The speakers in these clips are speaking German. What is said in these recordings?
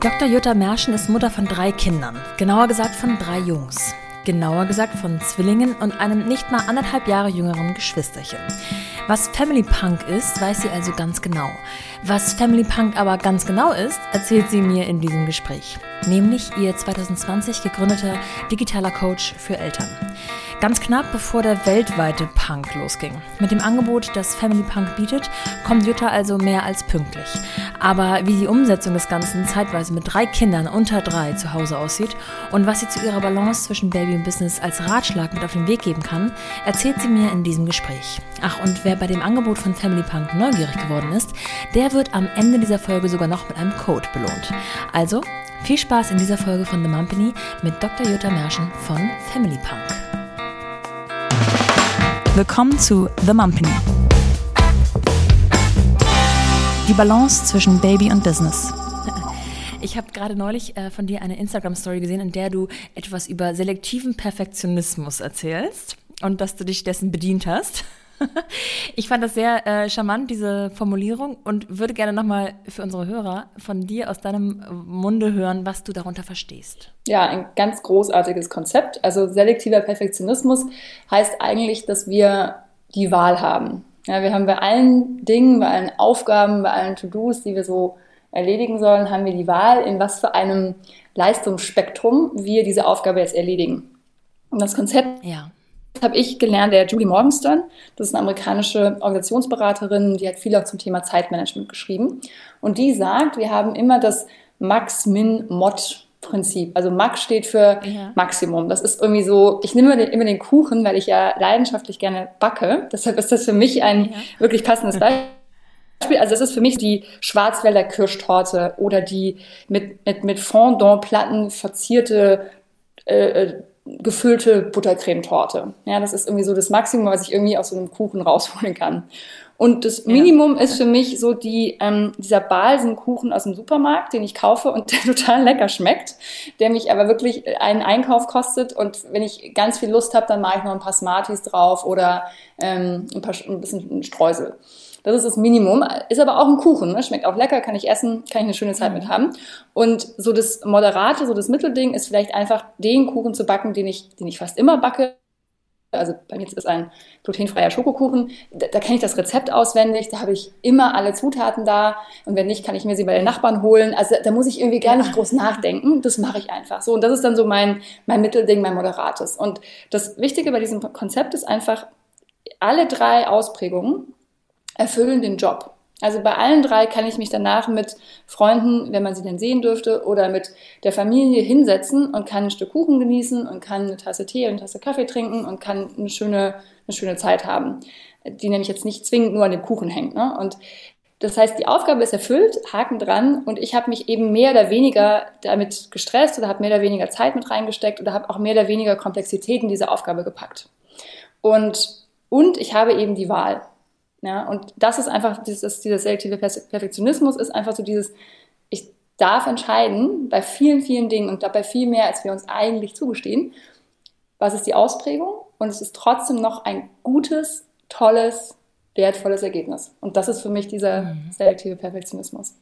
Dr. Jutta Merschen ist Mutter von drei Kindern, genauer gesagt von drei Jungs. Genauer gesagt von Zwillingen und einem nicht mal anderthalb Jahre jüngeren Geschwisterchen. Was Family Punk ist, weiß sie also ganz genau. Was Family Punk aber ganz genau ist, erzählt sie mir in diesem Gespräch. Nämlich ihr 2020 gegründeter digitaler Coach für Eltern. Ganz knapp bevor der weltweite Punk losging. Mit dem Angebot, das Family Punk bietet, kommt Jutta also mehr als pünktlich. Aber wie die Umsetzung des Ganzen zeitweise mit drei Kindern unter drei zu Hause aussieht und was sie zu ihrer Balance zwischen Baby und Business als Ratschlag mit auf den Weg geben kann, erzählt sie mir in diesem Gespräch. Ach, und wer bei dem Angebot von Family Punk neugierig geworden ist, der wird am Ende dieser Folge sogar noch mit einem Code belohnt. Also, viel Spaß in dieser Folge von The Mumpany mit Dr. Jutta Merschen von Family Punk. Willkommen zu The Mumpany. Die Balance zwischen Baby und Business. Ich habe gerade neulich äh, von dir eine Instagram-Story gesehen, in der du etwas über selektiven Perfektionismus erzählst und dass du dich dessen bedient hast. Ich fand das sehr äh, charmant, diese Formulierung, und würde gerne nochmal für unsere Hörer von dir aus deinem Munde hören, was du darunter verstehst. Ja, ein ganz großartiges Konzept. Also selektiver Perfektionismus heißt eigentlich, dass wir die Wahl haben. Ja, wir haben bei allen Dingen, bei allen Aufgaben, bei allen To-Dos, die wir so erledigen sollen, haben wir die Wahl, in was für einem Leistungsspektrum wir diese Aufgabe jetzt erledigen. Und das Konzept ja habe ich gelernt, der Julie Morgenstern. Das ist eine amerikanische Organisationsberaterin, die hat viel auch zum Thema Zeitmanagement geschrieben. Und die sagt, wir haben immer das Max-Min-Mod. Prinzip. Also Max steht für ja. Maximum. Das ist irgendwie so, ich nehme immer den, Kuchen, weil ich ja leidenschaftlich gerne backe. Deshalb ist das für mich ein ja. wirklich passendes Beispiel. Also es ist für mich die Schwarzwälder Kirschtorte oder die mit, mit, mit Fondant-Platten verzierte äh, äh gefüllte Buttercremetorte. Ja, das ist irgendwie so das Maximum, was ich irgendwie aus so einem Kuchen rausholen kann. Und das Minimum ja. ist für mich so die, ähm, dieser Balsenkuchen aus dem Supermarkt, den ich kaufe und der total lecker schmeckt, der mich aber wirklich einen Einkauf kostet. Und wenn ich ganz viel Lust habe, dann mache ich noch ein paar Smarties drauf oder ähm, ein, paar, ein bisschen Streusel. Das ist das Minimum. Ist aber auch ein Kuchen, ne? schmeckt auch lecker, kann ich essen, kann ich eine schöne Zeit mhm. mit haben. Und so das Moderate, so das Mittelding ist vielleicht einfach den Kuchen zu backen, den ich, den ich fast immer backe. Also bei mir ist es ein glutenfreier Schokokuchen. Da, da kenne ich das Rezept auswendig, da habe ich immer alle Zutaten da. Und wenn nicht, kann ich mir sie bei den Nachbarn holen. Also da muss ich irgendwie gar nicht groß nachdenken. Das mache ich einfach so. Und das ist dann so mein, mein Mittelding, mein Moderates. Und das Wichtige bei diesem Konzept ist einfach, alle drei Ausprägungen erfüllen den Job. Also bei allen drei kann ich mich danach mit Freunden, wenn man sie denn sehen dürfte, oder mit der Familie hinsetzen und kann ein Stück Kuchen genießen und kann eine Tasse Tee und eine Tasse Kaffee trinken und kann eine schöne, eine schöne Zeit haben, die nämlich jetzt nicht zwingend nur an dem Kuchen hängt. Ne? Und das heißt, die Aufgabe ist erfüllt, Haken dran und ich habe mich eben mehr oder weniger damit gestresst oder habe mehr oder weniger Zeit mit reingesteckt oder habe auch mehr oder weniger Komplexität in diese Aufgabe gepackt. Und, und ich habe eben die Wahl. Ja, und das ist einfach, dieses, dieser selektive Perfektionismus ist einfach so dieses, ich darf entscheiden bei vielen, vielen Dingen und dabei viel mehr, als wir uns eigentlich zugestehen, was ist die Ausprägung und es ist trotzdem noch ein gutes, tolles, wertvolles Ergebnis. Und das ist für mich dieser mhm. selektive Perfektionismus.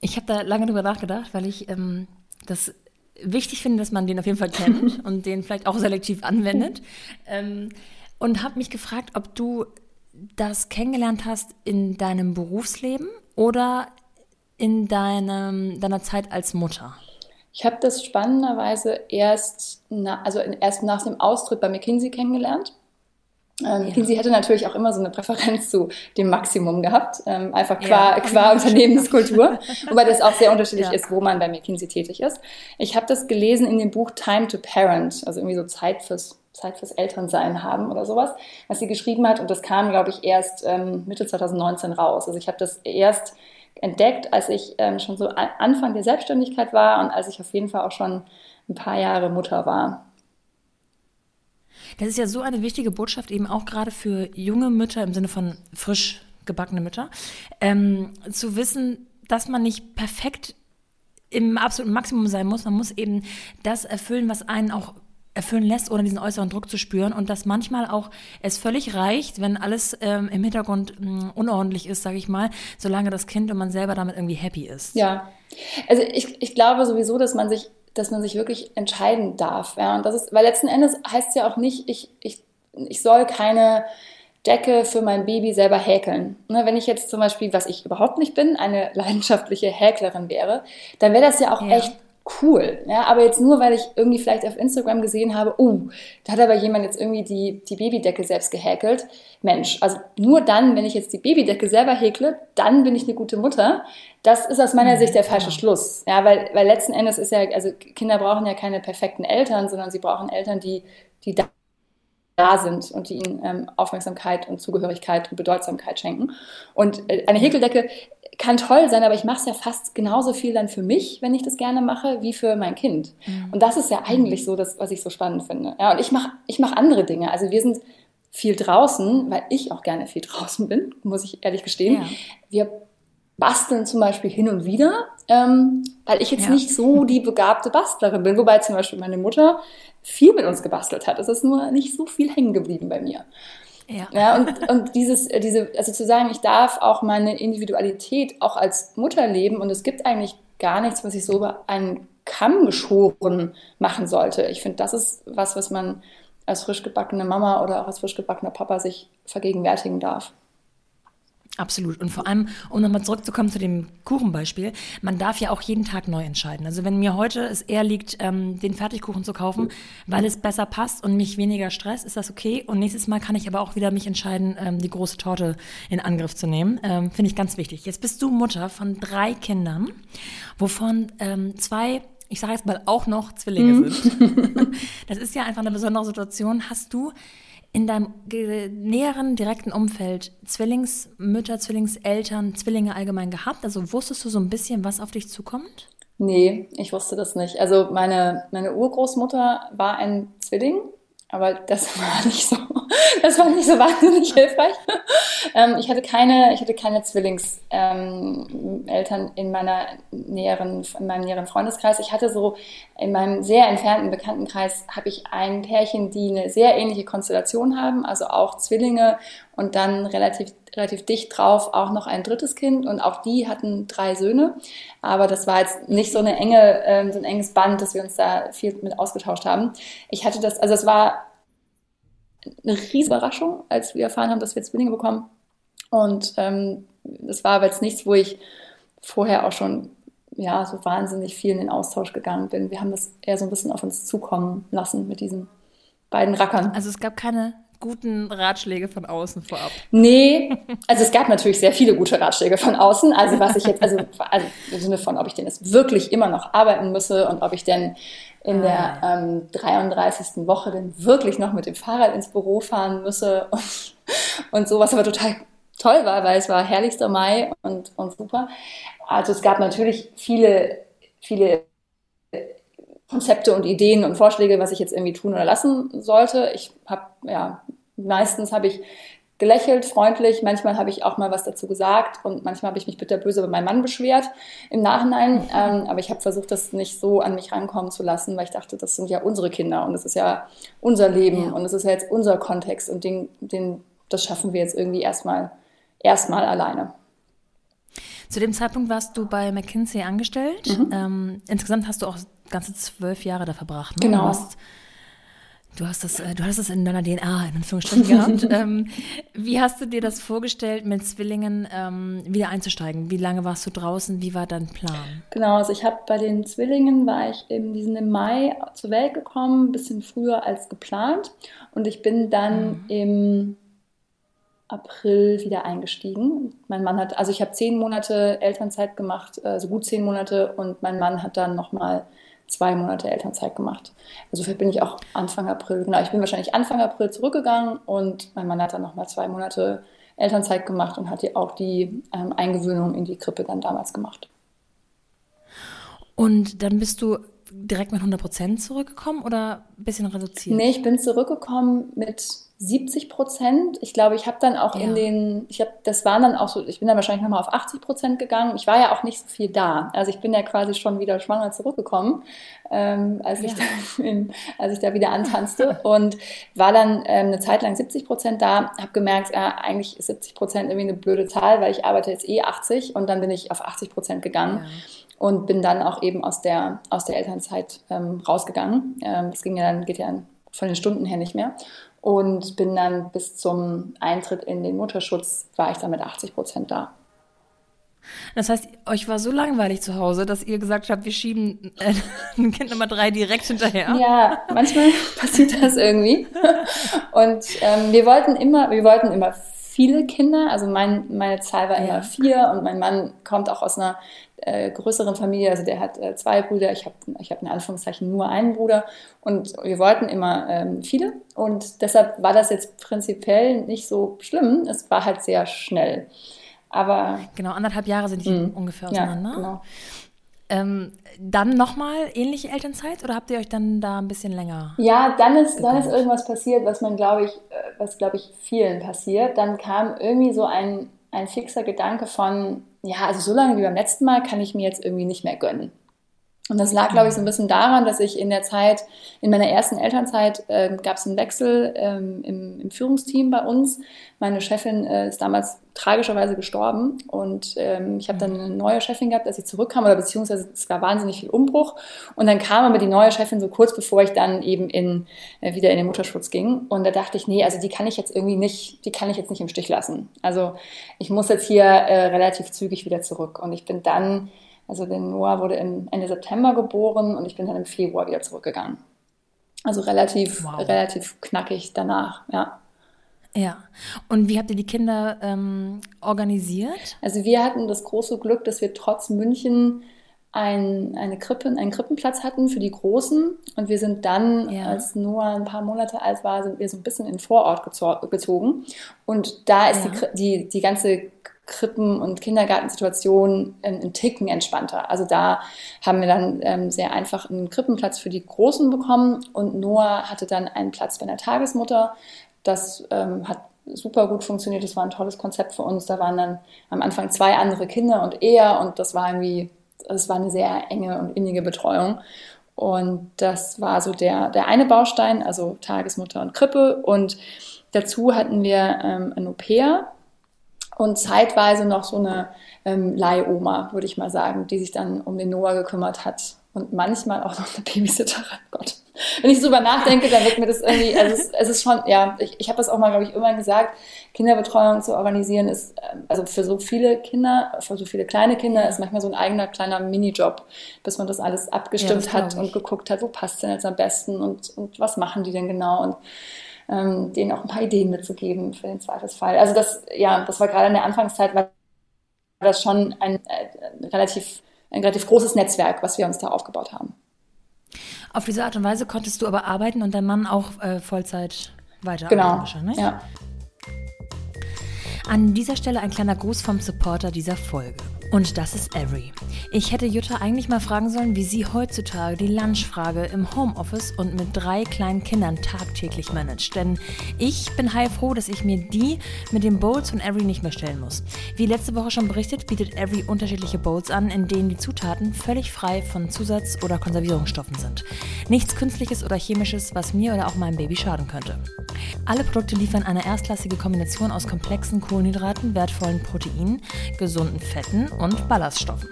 Ich habe da lange drüber nachgedacht, weil ich ähm, das wichtig finde, dass man den auf jeden Fall kennt und den vielleicht auch selektiv anwendet. Ähm, und habe mich gefragt, ob du das kennengelernt hast in deinem Berufsleben oder in deinem, deiner Zeit als Mutter? Ich habe das spannenderweise erst, na, also erst nach dem Austritt bei McKinsey kennengelernt. Ähm, ja. McKinsey hätte natürlich auch immer so eine Präferenz zu dem Maximum gehabt, ähm, einfach qua, ja. qua Unternehmenskultur, wobei das auch sehr unterschiedlich ja. ist, wo man bei McKinsey tätig ist. Ich habe das gelesen in dem Buch Time to Parent, also irgendwie so Zeit fürs Zeit fürs Elternsein haben oder sowas, was sie geschrieben hat. Und das kam, glaube ich, erst ähm, Mitte 2019 raus. Also ich habe das erst entdeckt, als ich ähm, schon so Anfang der Selbstständigkeit war und als ich auf jeden Fall auch schon ein paar Jahre Mutter war. Das ist ja so eine wichtige Botschaft, eben auch gerade für junge Mütter im Sinne von frisch gebackene Mütter, ähm, zu wissen, dass man nicht perfekt im absoluten Maximum sein muss. Man muss eben das erfüllen, was einen auch erfüllen lässt, ohne diesen äußeren Druck zu spüren und dass manchmal auch es völlig reicht, wenn alles ähm, im Hintergrund mh, mm, unordentlich ist, sage ich mal, solange das Kind und man selber damit irgendwie happy ist. Ja, also ich, ich glaube sowieso, dass man sich dass man sich wirklich entscheiden darf. Ja? Und das ist, weil letzten Endes heißt es ja auch nicht, ich, ich, ich soll keine Decke für mein Baby selber häkeln. Ne, wenn ich jetzt zum Beispiel, was ich überhaupt nicht bin, eine leidenschaftliche Häklerin wäre, dann wäre das ja auch ja. echt cool. Ja, aber jetzt nur, weil ich irgendwie vielleicht auf Instagram gesehen habe, oh, da hat aber jemand jetzt irgendwie die, die Babydecke selbst gehäkelt. Mensch, also nur dann, wenn ich jetzt die Babydecke selber häkle, dann bin ich eine gute Mutter. Das ist aus meiner mhm, Sicht der falsche ja. Schluss. Ja, weil, weil letzten Endes ist ja, also Kinder brauchen ja keine perfekten Eltern, sondern sie brauchen Eltern, die, die da da sind und die ihnen ähm, Aufmerksamkeit und Zugehörigkeit und Bedeutsamkeit schenken. Und äh, eine Häkeldecke kann toll sein, aber ich mache es ja fast genauso viel dann für mich, wenn ich das gerne mache, wie für mein Kind. Mhm. Und das ist ja eigentlich so das, was ich so spannend finde. Ja, und ich mache ich mach andere Dinge. Also wir sind viel draußen, weil ich auch gerne viel draußen bin, muss ich ehrlich gestehen. Ja. Wir basteln zum Beispiel hin und wieder, ähm, weil ich jetzt ja. nicht so die begabte Bastlerin bin, wobei zum Beispiel meine Mutter viel mit uns gebastelt hat. Es ist nur nicht so viel hängen geblieben bei mir. Ja. ja und, und dieses, äh, diese, also zu sagen, ich darf auch meine Individualität auch als Mutter leben und es gibt eigentlich gar nichts, was ich so über einen Kamm geschoren machen sollte. Ich finde, das ist was, was man als frisch gebackene Mama oder auch als frisch gebackener Papa sich vergegenwärtigen darf. Absolut. Und vor allem, um nochmal zurückzukommen zu dem Kuchenbeispiel, man darf ja auch jeden Tag neu entscheiden. Also wenn mir heute es eher liegt, ähm, den Fertigkuchen zu kaufen, weil es besser passt und mich weniger stresst, ist das okay. Und nächstes Mal kann ich aber auch wieder mich entscheiden, ähm, die große Torte in Angriff zu nehmen. Ähm, Finde ich ganz wichtig. Jetzt bist du Mutter von drei Kindern, wovon ähm, zwei ich sage jetzt mal auch noch Zwillinge mhm. sind. das ist ja einfach eine besondere Situation. Hast du in deinem näheren, direkten Umfeld Zwillingsmütter, Zwillingseltern, Zwillinge allgemein gehabt? Also wusstest du so ein bisschen, was auf dich zukommt? Nee, ich wusste das nicht. Also meine, meine Urgroßmutter war ein Zwilling aber das war nicht so, das war nicht so wahnsinnig hilfreich. Ähm, ich hatte keine, ich hatte keine Zwillingseltern ähm, in meiner näheren, in meinem näheren Freundeskreis. Ich hatte so in meinem sehr entfernten Bekanntenkreis habe ich ein Pärchen, die eine sehr ähnliche Konstellation haben, also auch Zwillinge und dann relativ, relativ dicht drauf auch noch ein drittes Kind und auch die hatten drei Söhne. Aber das war jetzt nicht so eine enge, ähm, so ein enges Band, dass wir uns da viel mit ausgetauscht haben. Ich hatte das, also es war eine riesige Überraschung, als wir erfahren haben, dass wir Zwillinge bekommen. Und ähm, das war aber jetzt nichts, wo ich vorher auch schon ja, so wahnsinnig viel in den Austausch gegangen bin. Wir haben das eher so ein bisschen auf uns zukommen lassen mit diesen beiden Rackern. Also es gab keine guten Ratschläge von außen vorab? Nee, also es gab natürlich sehr viele gute Ratschläge von außen. Also was ich jetzt, also, also im Sinne von, ob ich denn jetzt wirklich immer noch arbeiten müsse und ob ich denn in der ah, ähm, 33. Woche denn wirklich noch mit dem Fahrrad ins Büro fahren müsse und, und so, was aber total toll war, weil es war herrlichster Mai und, und super. Also es gab natürlich viele, viele Konzepte und Ideen und Vorschläge, was ich jetzt irgendwie tun oder lassen sollte. Ich habe, ja, meistens habe ich gelächelt, freundlich, manchmal habe ich auch mal was dazu gesagt und manchmal habe ich mich bitterböse über meinen Mann beschwert im Nachhinein. Mhm. Ähm, aber ich habe versucht, das nicht so an mich rankommen zu lassen, weil ich dachte, das sind ja unsere Kinder und das ist ja unser Leben ja. und es ist ja jetzt unser Kontext und den, den, das schaffen wir jetzt irgendwie erstmal erstmal alleine. Zu dem Zeitpunkt warst du bei McKinsey angestellt. Mhm. Ähm, insgesamt hast du auch ganze zwölf Jahre da verbracht. Ne? Genau. Du hast, du hast, das, äh, du hast das in deiner DNA in Anführungsstrichen gehabt. ähm, wie hast du dir das vorgestellt, mit Zwillingen ähm, wieder einzusteigen? Wie lange warst du draußen? Wie war dein Plan? Genau, also ich habe bei den Zwillingen war ich im, die sind im Mai zur Welt gekommen, ein bisschen früher als geplant. Und ich bin dann mhm. im April wieder eingestiegen. Mein Mann hat, also ich habe zehn Monate Elternzeit gemacht, also gut zehn Monate, und mein Mann hat dann nochmal zwei Monate Elternzeit gemacht. Insofern bin ich auch Anfang April, genau, ich bin wahrscheinlich Anfang April zurückgegangen und mein Mann hat dann nochmal zwei Monate Elternzeit gemacht und hat auch die ähm, Eingewöhnung in die Krippe dann damals gemacht. Und dann bist du direkt mit 100 Prozent zurückgekommen oder ein bisschen reduziert? Nee, ich bin zurückgekommen mit 70 Prozent. Ich glaube, ich habe dann auch ja. in den, ich habe, das waren dann auch so, ich bin dann wahrscheinlich nochmal auf 80 Prozent gegangen. Ich war ja auch nicht so viel da. Also ich bin ja quasi schon wieder schwanger zurückgekommen, ähm, als, ja. ich da in, als ich da wieder antanzte und war dann ähm, eine Zeit lang 70 Prozent da. Habe gemerkt, ja, eigentlich ist 70 Prozent irgendwie eine blöde Zahl, weil ich arbeite jetzt eh 80 und dann bin ich auf 80 Prozent gegangen. Ja und bin dann auch eben aus der, aus der Elternzeit ähm, rausgegangen. Ähm, das ging ja dann, geht ja von den Stunden her nicht mehr und bin dann bis zum Eintritt in den Mutterschutz, war ich dann mit 80 Prozent da. Das heißt, euch war so langweilig zu Hause, dass ihr gesagt habt, wir schieben äh, Kind Nummer drei direkt hinterher. Ja, manchmal passiert das irgendwie. Und ähm, wir wollten immer, wir wollten immer viele Kinder. Also mein, meine Zahl war immer vier und mein Mann kommt auch aus einer äh, größeren Familie, also der hat äh, zwei Brüder, ich habe ich hab in Anführungszeichen nur einen Bruder und wir wollten immer ähm, viele und deshalb war das jetzt prinzipiell nicht so schlimm, es war halt sehr schnell. Aber genau, anderthalb Jahre sind die mh, ungefähr auseinander. Ja, genau. Ähm, dann nochmal ähnliche Elternzeit oder habt ihr euch dann da ein bisschen länger? Ja, dann ist, dann ist irgendwas passiert, was man, glaube ich, äh, was, glaube ich, vielen passiert. Dann kam irgendwie so ein, ein fixer Gedanke von, ja, also so lange wie beim letzten Mal kann ich mir jetzt irgendwie nicht mehr gönnen. Und das lag, glaube ich, so ein bisschen daran, dass ich in der Zeit, in meiner ersten Elternzeit, äh, gab es einen Wechsel ähm, im, im, Führungsteam bei uns. Meine Chefin äh, ist damals tragischerweise gestorben und ähm, ich habe dann eine neue Chefin gehabt, als ich zurückkam, oder beziehungsweise es war wahnsinnig viel Umbruch. Und dann kam aber die neue Chefin so kurz bevor ich dann eben in, äh, wieder in den Mutterschutz ging. Und da dachte ich, nee, also die kann ich jetzt irgendwie nicht, die kann ich jetzt nicht im Stich lassen. Also ich muss jetzt hier äh, relativ zügig wieder zurück. Und ich bin dann also der Noah wurde im Ende September geboren und ich bin dann im Februar wieder zurückgegangen. Also relativ, wow. relativ knackig danach, ja. Ja. Und wie habt ihr die Kinder ähm, organisiert? Also wir hatten das große Glück, dass wir trotz München ein, eine Krippe, einen Krippenplatz hatten für die Großen. Und wir sind dann, ja. als Noah ein paar Monate alt war, sind wir so ein bisschen in den Vorort gezogen. Und da ist ja. die, die, die ganze Krippen- und Kindergartensituation ein, ein Ticken entspannter. Also da haben wir dann ähm, sehr einfach einen Krippenplatz für die Großen bekommen und Noah hatte dann einen Platz bei einer Tagesmutter. Das ähm, hat super gut funktioniert. Das war ein tolles Konzept für uns. Da waren dann am Anfang zwei andere Kinder und er und das war irgendwie, das war eine sehr enge und innige Betreuung. Und das war so der, der eine Baustein, also Tagesmutter und Krippe. Und dazu hatten wir ähm, ein Au-pair, und zeitweise noch so eine ähm, Leihoma, würde ich mal sagen, die sich dann um den Noah gekümmert hat und manchmal auch noch eine Babysitterin. Gott, wenn ich drüber nachdenke, dann wird mir das irgendwie, also es, es ist schon, ja, ich, ich habe das auch mal, glaube ich, irgendwann gesagt, Kinderbetreuung zu organisieren ist, ähm, also für so viele Kinder, für so viele kleine Kinder ist manchmal so ein eigener kleiner Minijob, bis man das alles abgestimmt ja, das hat und geguckt hat, wo passt denn jetzt am besten und, und was machen die denn genau? Und ähm, denen auch ein paar Ideen mitzugeben für den Zweifelsfall. Also das, ja, das war gerade in der Anfangszeit, war das schon ein, äh, relativ, ein relativ großes Netzwerk, was wir uns da aufgebaut haben. Auf diese Art und Weise konntest du aber arbeiten und dein Mann auch äh, Vollzeit weiterarbeiten genau, wahrscheinlich? Ja. An dieser Stelle ein kleiner Gruß vom Supporter dieser Folge. Und das ist Avery. Ich hätte Jutta eigentlich mal fragen sollen, wie sie heutzutage die Lunchfrage im Homeoffice und mit drei kleinen Kindern tagtäglich managt. Denn ich bin heilfroh, dass ich mir die mit den Bowls von Avery nicht mehr stellen muss. Wie letzte Woche schon berichtet, bietet Avery unterschiedliche Bowls an, in denen die Zutaten völlig frei von Zusatz- oder Konservierungsstoffen sind. Nichts Künstliches oder Chemisches, was mir oder auch meinem Baby schaden könnte. Alle Produkte liefern eine erstklassige Kombination aus komplexen Kohlenhydraten, wertvollen Proteinen, gesunden Fetten und Ballaststoffen.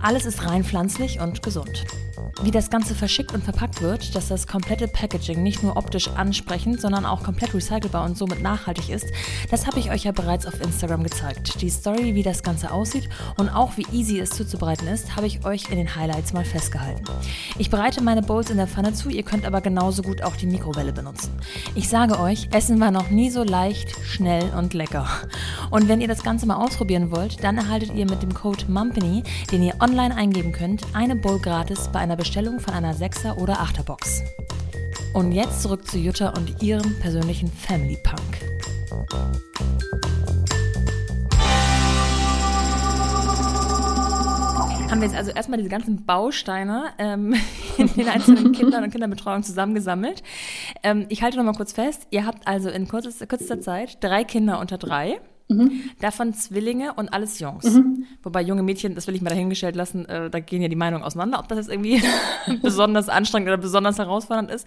Alles ist rein pflanzlich und gesund. Wie das Ganze verschickt und verpackt wird, dass das komplette Packaging nicht nur optisch ansprechend, sondern auch komplett recycelbar und somit nachhaltig ist, das habe ich euch ja bereits auf Instagram gezeigt. Die Story, wie das Ganze aussieht und auch wie easy es zuzubereiten ist, habe ich euch in den Highlights mal festgehalten. Ich bereite meine Bowls in der Pfanne zu, ihr könnt aber genauso gut auch die Mikrowelle benutzen. Ich sage euch, Essen war noch nie so leicht, schnell und lecker. Und wenn ihr das Ganze mal ausprobieren wollt, dann erhaltet ihr mit dem Code MUMPANY, den ihr online eingeben könnt, eine Bowl gratis bei einer Bestellung von einer 6er oder 8er Box. Und jetzt zurück zu Jutta und ihrem persönlichen Family Punk. haben wir jetzt also erstmal diese ganzen Bausteine ähm, in den einzelnen Kindern und Kinderbetreuung zusammengesammelt. Ähm, ich halte noch mal kurz fest, ihr habt also in kürzester, kürzester Zeit drei Kinder unter drei. Mhm. Davon Zwillinge und alles Jungs. Mhm. Wobei junge Mädchen, das will ich mal dahingestellt lassen, äh, da gehen ja die Meinungen auseinander, ob das jetzt irgendwie besonders anstrengend oder besonders herausfordernd ist.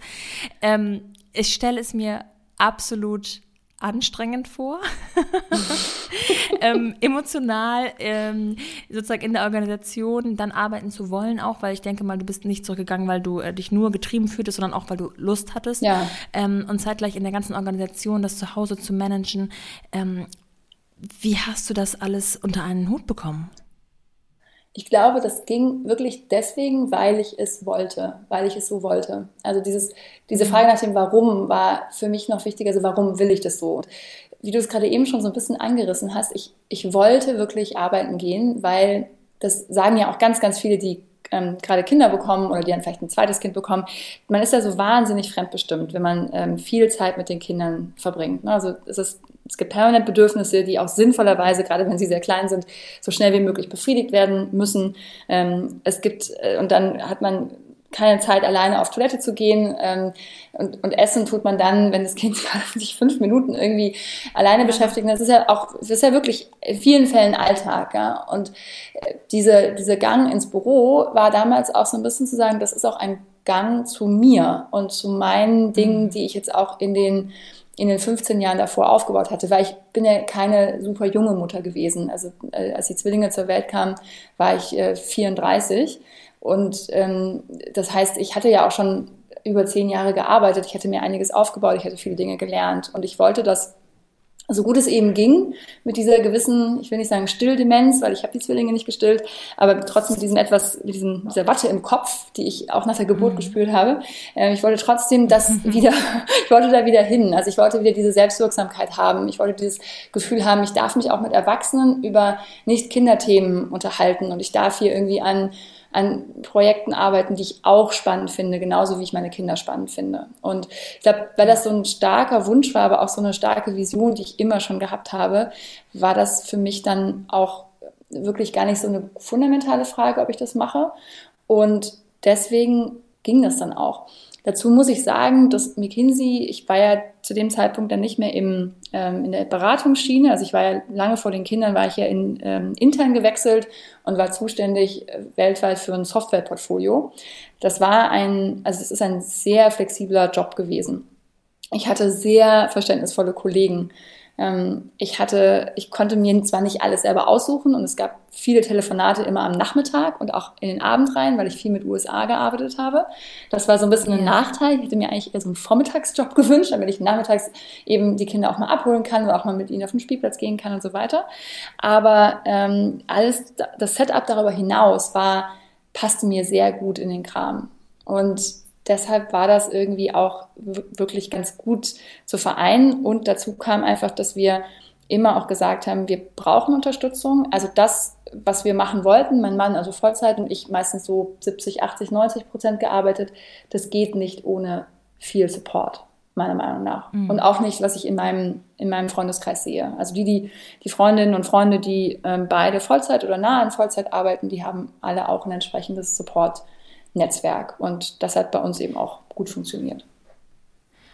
Ähm, ich stelle es mir absolut anstrengend vor, ähm, emotional ähm, sozusagen in der Organisation dann arbeiten zu wollen, auch weil ich denke mal, du bist nicht zurückgegangen, weil du äh, dich nur getrieben fühltest, sondern auch weil du Lust hattest. Ja. Ähm, und zeitgleich in der ganzen Organisation das zu Hause zu managen. Wie hast du das alles unter einen Hut bekommen? Ich glaube, das ging wirklich deswegen, weil ich es wollte, weil ich es so wollte. Also dieses, diese mhm. Frage nach dem Warum war für mich noch wichtiger, also warum will ich das so? Und wie du es gerade eben schon so ein bisschen angerissen hast, ich, ich wollte wirklich arbeiten gehen, weil das sagen ja auch ganz, ganz viele, die ähm, gerade Kinder bekommen oder die dann vielleicht ein zweites Kind bekommen, man ist ja so wahnsinnig fremdbestimmt, wenn man ähm, viel Zeit mit den Kindern verbringt. Ne? Also es, ist, es gibt permanent Bedürfnisse, die auch sinnvollerweise, gerade wenn sie sehr klein sind, so schnell wie möglich befriedigt werden müssen. Ähm, es gibt, äh, und dann hat man keine Zeit, alleine auf Toilette zu gehen. Ähm, und, und essen tut man dann, wenn das Kind sich fünf Minuten irgendwie alleine beschäftigt. Das ist ja auch, das ist ja wirklich in vielen Fällen Alltag. Ja? Und äh, diese, diese Gang ins Büro war damals auch so ein bisschen zu sagen, das ist auch ein Gang zu mir und zu meinen Dingen, mhm. die ich jetzt auch in den in den 15 Jahren davor aufgebaut hatte, weil ich bin ja keine super junge Mutter gewesen. Also äh, als die Zwillinge zur Welt kamen, war ich äh, 34 und ähm, das heißt, ich hatte ja auch schon über zehn Jahre gearbeitet, ich hatte mir einiges aufgebaut, ich hatte viele Dinge gelernt. Und ich wollte das so gut es eben ging, mit dieser gewissen, ich will nicht sagen Stilldemenz, weil ich habe die Zwillinge nicht gestillt, aber trotzdem mit diesem etwas, mit diesem, dieser Watte im Kopf, die ich auch nach der Geburt mhm. gespürt habe. Äh, ich wollte trotzdem das wieder, ich wollte da wieder hin. Also ich wollte wieder diese Selbstwirksamkeit haben. Ich wollte dieses Gefühl haben, ich darf mich auch mit Erwachsenen über nicht Kinderthemen unterhalten und ich darf hier irgendwie an an Projekten arbeiten, die ich auch spannend finde, genauso wie ich meine Kinder spannend finde. Und ich glaube, weil das so ein starker Wunsch war, aber auch so eine starke Vision, die ich immer schon gehabt habe, war das für mich dann auch wirklich gar nicht so eine fundamentale Frage, ob ich das mache. Und deswegen ging das dann auch. Dazu muss ich sagen, dass McKinsey, ich war ja zu dem Zeitpunkt dann nicht mehr im, ähm, in der Beratungsschiene, also ich war ja lange vor den Kindern, war ich ja in, ähm, intern gewechselt und war zuständig äh, weltweit für ein Softwareportfolio. Das war ein, also es ist ein sehr flexibler Job gewesen. Ich hatte sehr verständnisvolle Kollegen. Ähm, ich hatte, ich konnte mir zwar nicht alles selber aussuchen und es gab viele Telefonate immer am Nachmittag und auch in den Abend rein, weil ich viel mit USA gearbeitet habe. Das war so ein bisschen ein Nachteil. Ich hätte mir eigentlich eher so einen Vormittagsjob gewünscht, damit ich nachmittags eben die Kinder auch mal abholen kann oder auch mal mit ihnen auf den Spielplatz gehen kann und so weiter. Aber ähm, alles, das Setup darüber hinaus war, passte mir sehr gut in den Kram. Und deshalb war das irgendwie auch wirklich ganz gut zu vereinen. Und dazu kam einfach, dass wir immer auch gesagt haben, wir brauchen Unterstützung. Also das, was wir machen wollten, mein Mann also Vollzeit und ich meistens so 70, 80, 90 Prozent gearbeitet, das geht nicht ohne viel Support, meiner Meinung nach. Mhm. Und auch nicht, was ich in meinem, in meinem Freundeskreis sehe. Also die, die, die Freundinnen und Freunde, die ähm, beide Vollzeit oder nah an Vollzeit arbeiten, die haben alle auch ein entsprechendes Support. Netzwerk. Und das hat bei uns eben auch gut funktioniert.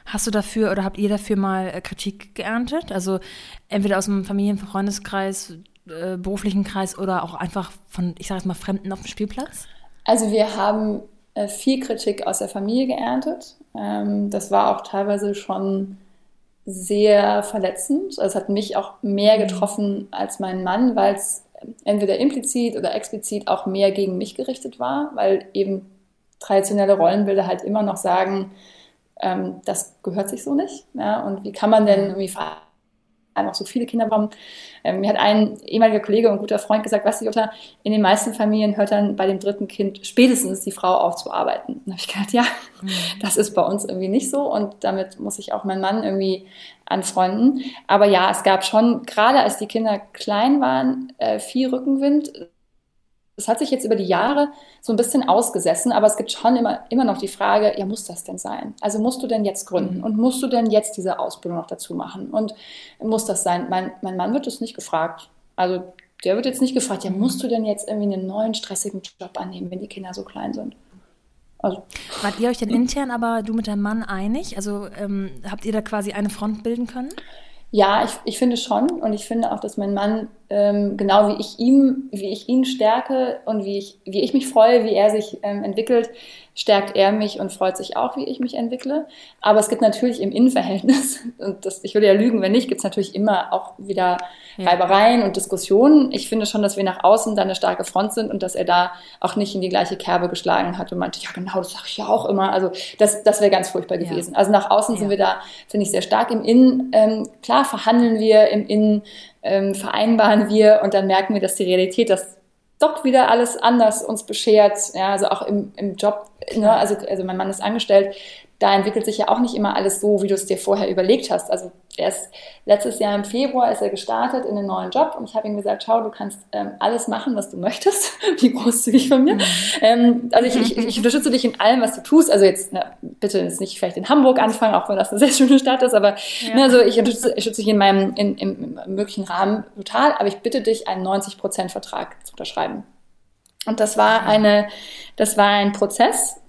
Hast du dafür oder habt ihr dafür mal äh, Kritik geerntet? Also entweder aus dem Familien-, Freundeskreis, äh, beruflichen Kreis oder auch einfach von, ich sage jetzt mal, Fremden auf dem Spielplatz? Also wir haben äh, viel Kritik aus der Familie geerntet. Ähm, das war auch teilweise schon sehr verletzend. Also es hat mich auch mehr mhm. getroffen als meinen Mann, weil es entweder implizit oder explizit auch mehr gegen mich gerichtet war, weil eben traditionelle Rollenbilder halt immer noch sagen, ähm, das gehört sich so nicht. Ja? Und wie kann man denn irgendwie einfach so viele Kinder bekommen? Ähm, mir hat ein ehemaliger Kollege und guter Freund gesagt, weißt du, Jutta, in den meisten Familien hört dann bei dem dritten Kind spätestens die Frau auf zu arbeiten. Da habe ich gedacht, ja, mhm. das ist bei uns irgendwie nicht so und damit muss ich auch meinen Mann irgendwie anfreunden. Aber ja, es gab schon, gerade als die Kinder klein waren, äh, viel Rückenwind das hat sich jetzt über die Jahre so ein bisschen ausgesessen, aber es gibt schon immer, immer noch die Frage, ja, muss das denn sein? Also musst du denn jetzt gründen mhm. und musst du denn jetzt diese Ausbildung noch dazu machen? Und muss das sein? Mein, mein Mann wird das nicht gefragt. Also der wird jetzt nicht gefragt, ja, musst du denn jetzt irgendwie einen neuen stressigen Job annehmen, wenn die Kinder so klein sind? Also, Wart ihr euch denn intern aber du mit deinem Mann einig? Also ähm, habt ihr da quasi eine Front bilden können? Ja, ich, ich finde schon und ich finde auch, dass mein Mann ähm, genau wie ich ihm, wie ich ihn stärke und wie ich, wie ich mich freue, wie er sich ähm, entwickelt, stärkt er mich und freut sich auch, wie ich mich entwickle. Aber es gibt natürlich im Innenverhältnis, und das, ich würde ja lügen, wenn nicht, gibt es natürlich immer auch wieder ja. Reibereien und Diskussionen. Ich finde schon, dass wir nach außen da eine starke Front sind und dass er da auch nicht in die gleiche Kerbe geschlagen hat und meinte, ja genau, das sage ich ja auch immer. Also das, das wäre ganz furchtbar ja. gewesen. Also nach außen ja. sind wir da, finde ich, sehr stark. Im Innen, ähm, klar verhandeln wir, im Innen ähm, vereinbaren wir und dann merken wir, dass die Realität das doch wieder alles anders uns beschert. Ja, also auch im, im Job, ne? also, also mein Mann ist angestellt, da entwickelt sich ja auch nicht immer alles so, wie du es dir vorher überlegt hast. Also er ist letztes Jahr im Februar ist er gestartet in einen neuen Job und ich habe ihm gesagt, schau, du kannst ähm, alles machen, was du möchtest. Wie großzügig von mir. Mhm. Ähm, also ich, ich, ich, unterstütze dich in allem, was du tust. Also jetzt na, bitte jetzt nicht vielleicht in Hamburg anfangen, auch wenn das eine sehr schöne Stadt ist, aber ja. ne, also ich unterstütze, unterstütze dich in meinem in, im, im möglichen Rahmen total. Aber ich bitte dich, einen 90% Vertrag zu unterschreiben. Und das war eine, das war ein Prozess,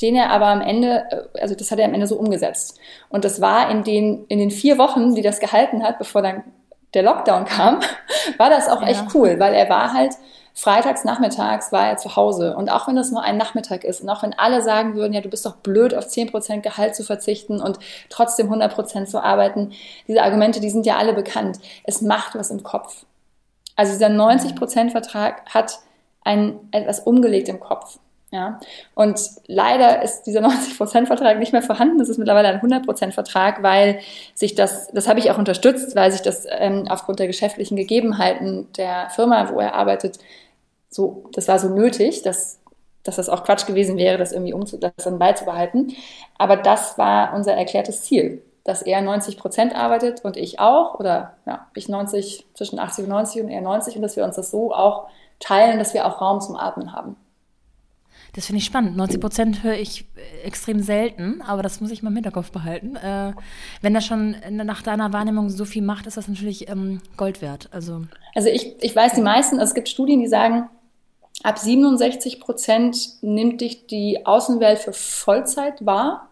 den er aber am Ende, äh, also das hat er am Ende so umgesetzt. Und das war in den, in den vier Wochen, die das gehalten hat, bevor dann der Lockdown kam, war das auch ja. echt cool, weil er war halt freitags nachmittags war er zu Hause. Und auch wenn das nur ein Nachmittag ist und auch wenn alle sagen würden, ja, du bist doch blöd, auf 10% Gehalt zu verzichten und trotzdem 100% zu arbeiten, diese Argumente, die sind ja alle bekannt. Es macht was im Kopf. Also dieser 90% Vertrag hat ein, etwas umgelegt im Kopf. Ja, und leider ist dieser 90%-Vertrag nicht mehr vorhanden. Das ist mittlerweile ein 100%-Vertrag, weil sich das, das habe ich auch unterstützt, weil sich das ähm, aufgrund der geschäftlichen Gegebenheiten der Firma, wo er arbeitet, so, das war so nötig, dass, dass das auch Quatsch gewesen wäre, das irgendwie umzu, das dann beizubehalten. Aber das war unser erklärtes Ziel, dass er 90% arbeitet und ich auch, oder ja, ich 90, zwischen 80 und 90 und er 90 und dass wir uns das so auch teilen, dass wir auch Raum zum Atmen haben. Das finde ich spannend. 90 Prozent höre ich äh, extrem selten, aber das muss ich mal im Hinterkopf behalten. Äh, wenn das schon nach deiner Wahrnehmung so viel macht, ist das natürlich ähm, Gold wert. Also, also ich, ich weiß, die meisten, also es gibt Studien, die sagen, ab 67 Prozent nimmt dich die Außenwelt für Vollzeit wahr.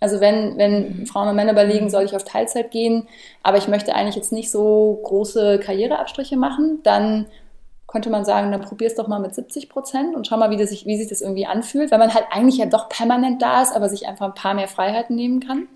Also wenn, wenn mhm. Frauen und Männer überlegen, soll ich auf Teilzeit gehen, aber ich möchte eigentlich jetzt nicht so große Karriereabstriche machen, dann könnte man sagen, dann probier es doch mal mit 70 Prozent und schau mal, wie, das sich, wie sich das irgendwie anfühlt, weil man halt eigentlich ja doch permanent da ist, aber sich einfach ein paar mehr Freiheiten nehmen kann.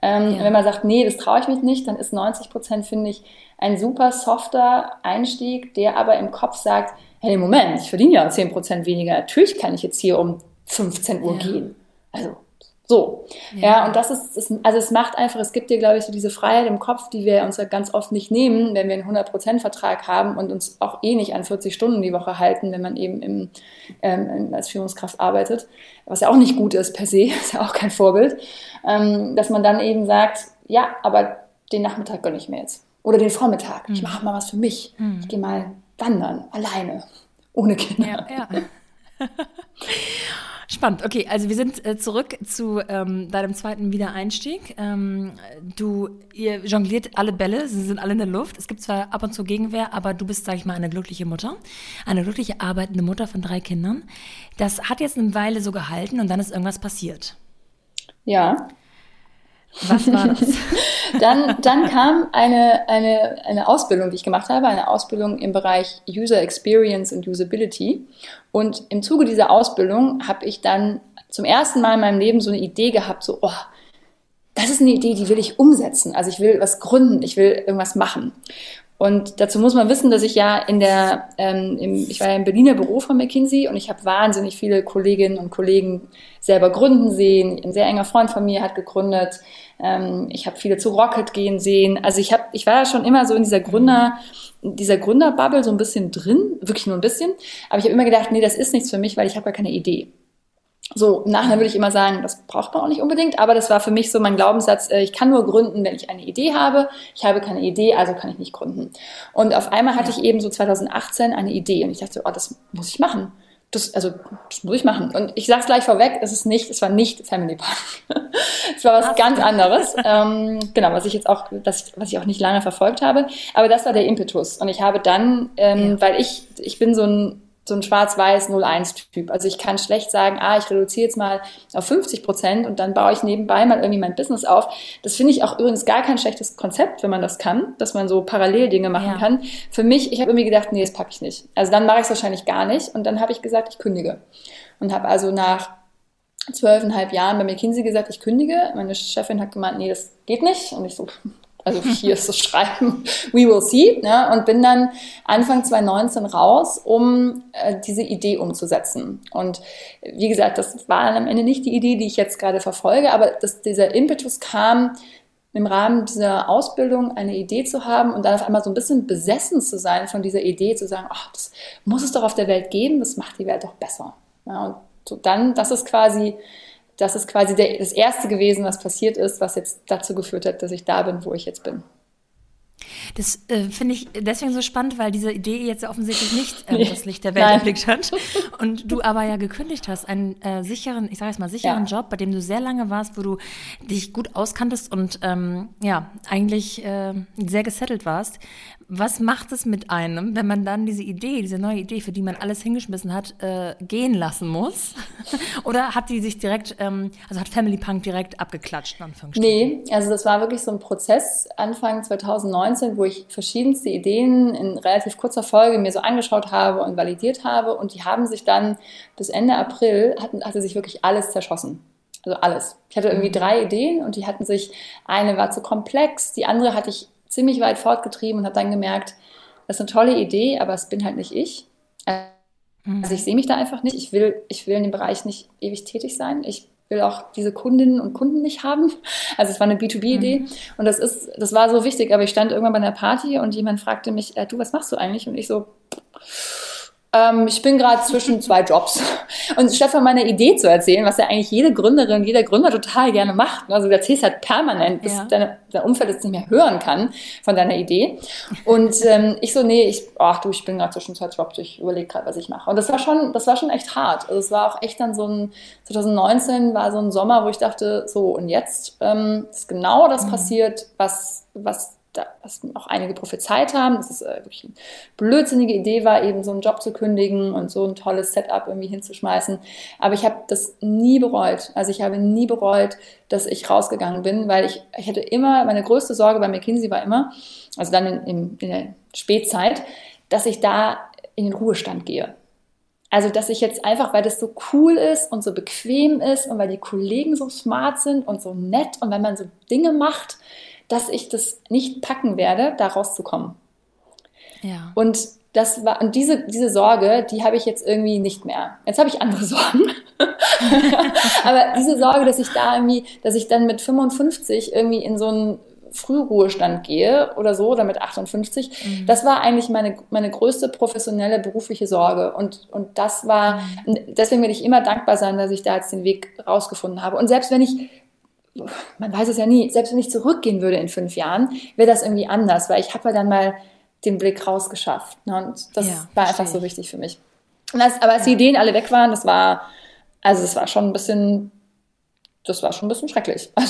Ähm, ja. Wenn man sagt, nee, das traue ich mich nicht, dann ist 90 Prozent, finde ich, ein super softer Einstieg, der aber im Kopf sagt, hey, Moment, ich verdiene ja 10 Prozent weniger, natürlich kann ich jetzt hier um 15 Uhr ja. gehen. Also so. Ja. ja, und das ist, ist, also es macht einfach, es gibt dir, glaube ich, so diese Freiheit im Kopf, die wir uns ja ganz oft nicht nehmen, wenn wir einen 100%-Vertrag haben und uns auch eh nicht an 40 Stunden die Woche halten, wenn man eben im, ähm, als Führungskraft arbeitet, was ja auch nicht gut ist per se, ist ja auch kein Vorbild, ähm, dass man dann eben sagt, ja, aber den Nachmittag gönne ich mir jetzt. Oder den Vormittag. Mhm. Ich mache mal was für mich. Mhm. Ich gehe mal wandern, alleine, ohne Kinder. Ja, ja. Spannend. Okay, also wir sind äh, zurück zu ähm, deinem zweiten Wiedereinstieg. Ähm, du, ihr jongliert alle Bälle, sie sind alle in der Luft. Es gibt zwar ab und zu Gegenwehr, aber du bist, sag ich mal, eine glückliche Mutter, eine glückliche arbeitende Mutter von drei Kindern. Das hat jetzt eine Weile so gehalten und dann ist irgendwas passiert. Ja. Was war das? dann, dann kam eine, eine, eine Ausbildung, die ich gemacht habe, eine Ausbildung im Bereich User Experience und Usability. Und im Zuge dieser Ausbildung habe ich dann zum ersten Mal in meinem Leben so eine Idee gehabt, so, oh, das ist eine Idee, die will ich umsetzen. Also ich will was gründen, ich will irgendwas machen. Und dazu muss man wissen, dass ich ja in der, ähm, im, ich war ja im Berliner Büro von McKinsey und ich habe wahnsinnig viele Kolleginnen und Kollegen selber gründen sehen. Ein sehr enger Freund von mir hat gegründet. Ähm, ich habe viele zu Rocket gehen sehen. Also ich habe, ich war ja schon immer so in dieser Gründer, dieser Gründerbubble so ein bisschen drin, wirklich nur ein bisschen. Aber ich habe immer gedacht, nee, das ist nichts für mich, weil ich habe gar keine Idee. So, nachher würde ich immer sagen, das braucht man auch nicht unbedingt, aber das war für mich so mein Glaubenssatz, äh, ich kann nur gründen, wenn ich eine Idee habe. Ich habe keine Idee, also kann ich nicht gründen. Und auf einmal hatte ich eben so 2018 eine Idee und ich dachte, oh, das muss ich machen. das, also, das muss ich machen. Und ich sag's gleich vorweg, es ist nicht, es war nicht Family Park. es war was Ach. ganz anderes. ähm, genau, was ich jetzt auch, das, was ich auch nicht lange verfolgt habe. Aber das war der Impetus. Und ich habe dann, ähm, ja. weil ich, ich bin so ein so ein schwarz-weiß 0-1-Typ. Also ich kann schlecht sagen, ah, ich reduziere jetzt mal auf 50 Prozent und dann baue ich nebenbei mal irgendwie mein Business auf. Das finde ich auch übrigens gar kein schlechtes Konzept, wenn man das kann, dass man so parallel Dinge machen ja. kann. Für mich, ich habe irgendwie gedacht, nee, das packe ich nicht. Also dann mache ich es wahrscheinlich gar nicht und dann habe ich gesagt, ich kündige. Und habe also nach zwölfeinhalb Jahren bei McKinsey gesagt, ich kündige. Meine Chefin hat gemeint, nee, das geht nicht. Und ich so, also hier ist das Schreiben, we will see, ne? und bin dann Anfang 2019 raus, um äh, diese Idee umzusetzen. Und wie gesagt, das war am Ende nicht die Idee, die ich jetzt gerade verfolge, aber dass dieser Impetus kam, im Rahmen dieser Ausbildung eine Idee zu haben und dann auf einmal so ein bisschen besessen zu sein von dieser Idee, zu sagen, ach, das muss es doch auf der Welt geben, das macht die Welt doch besser. Ja, und so dann, das ist quasi das ist quasi der, das Erste gewesen, was passiert ist, was jetzt dazu geführt hat, dass ich da bin, wo ich jetzt bin. Das äh, finde ich deswegen so spannend, weil diese Idee jetzt offensichtlich nicht äh, nee. das Licht der Welt Nein. erblickt hat. Und du aber ja gekündigt hast, einen äh, sicheren, ich sage jetzt mal sicheren ja. Job, bei dem du sehr lange warst, wo du dich gut auskanntest und ähm, ja, eigentlich äh, sehr gesettelt warst. Was macht es mit einem, wenn man dann diese Idee, diese neue Idee, für die man alles hingeschmissen hat, äh, gehen lassen muss? Oder hat die sich direkt, ähm, also hat Family Punk direkt abgeklatscht? Nee, also das war wirklich so ein Prozess Anfang 2019, wo ich verschiedenste Ideen in relativ kurzer Folge mir so angeschaut habe und validiert habe. Und die haben sich dann bis Ende April, hatten, hatte sich wirklich alles zerschossen. Also alles. Ich hatte irgendwie mhm. drei Ideen und die hatten sich, eine war zu komplex, die andere hatte ich ziemlich weit fortgetrieben und habe dann gemerkt, das ist eine tolle Idee, aber es bin halt nicht ich. Also ich sehe mich da einfach nicht. Ich will, ich will in dem Bereich nicht ewig tätig sein. Ich will auch diese Kundinnen und Kunden nicht haben. Also es war eine B2B-Idee mhm. und das ist, das war so wichtig. Aber ich stand irgendwann bei einer Party und jemand fragte mich, äh, du, was machst du eigentlich? Und ich so, ähm, ich bin gerade zwischen zwei Jobs. Und statt von meiner Idee zu erzählen, was ja eigentlich jede Gründerin, jeder Gründer total gerne macht, also du erzählst halt permanent, bis ja. deine, dein Umfeld es nicht mehr hören kann von deiner Idee. Und ähm, ich so, nee, ich, ach du, ich bin gerade zwischen zwei Jobs, ich überlege gerade, was ich mache. Und das war schon, das war schon echt hart. Also es war auch echt dann so ein, 2019 war so ein Sommer, wo ich dachte, so und jetzt ähm, ist genau das mhm. passiert, was, was da, was auch einige prophezeit haben, dass es äh, wirklich eine blödsinnige Idee war, eben so einen Job zu kündigen und so ein tolles Setup irgendwie hinzuschmeißen. Aber ich habe das nie bereut. Also ich habe nie bereut, dass ich rausgegangen bin, weil ich, ich hatte immer, meine größte Sorge bei McKinsey war immer, also dann in, in, in der Spätzeit, dass ich da in den Ruhestand gehe. Also, dass ich jetzt einfach, weil das so cool ist und so bequem ist und weil die Kollegen so smart sind und so nett und weil man so Dinge macht, dass ich das nicht packen werde, da rauszukommen. Ja. Und das war, und diese, diese Sorge, die habe ich jetzt irgendwie nicht mehr. Jetzt habe ich andere Sorgen. Aber diese Sorge, dass ich da irgendwie, dass ich dann mit 55 irgendwie in so einen Frühruhestand gehe oder so, oder mit 58, mhm. das war eigentlich meine, meine größte professionelle berufliche Sorge. Und, und das war, mhm. deswegen werde ich immer dankbar sein, dass ich da jetzt den Weg rausgefunden habe. Und selbst wenn ich man weiß es ja nie, selbst wenn ich zurückgehen würde in fünf Jahren, wäre das irgendwie anders, weil ich habe ja dann mal den Blick rausgeschafft. Ne? Und das ja, war einfach so wichtig für mich. Das, aber als ja. die Ideen alle weg waren, das war, also es war schon ein bisschen, das war schon ein bisschen schrecklich.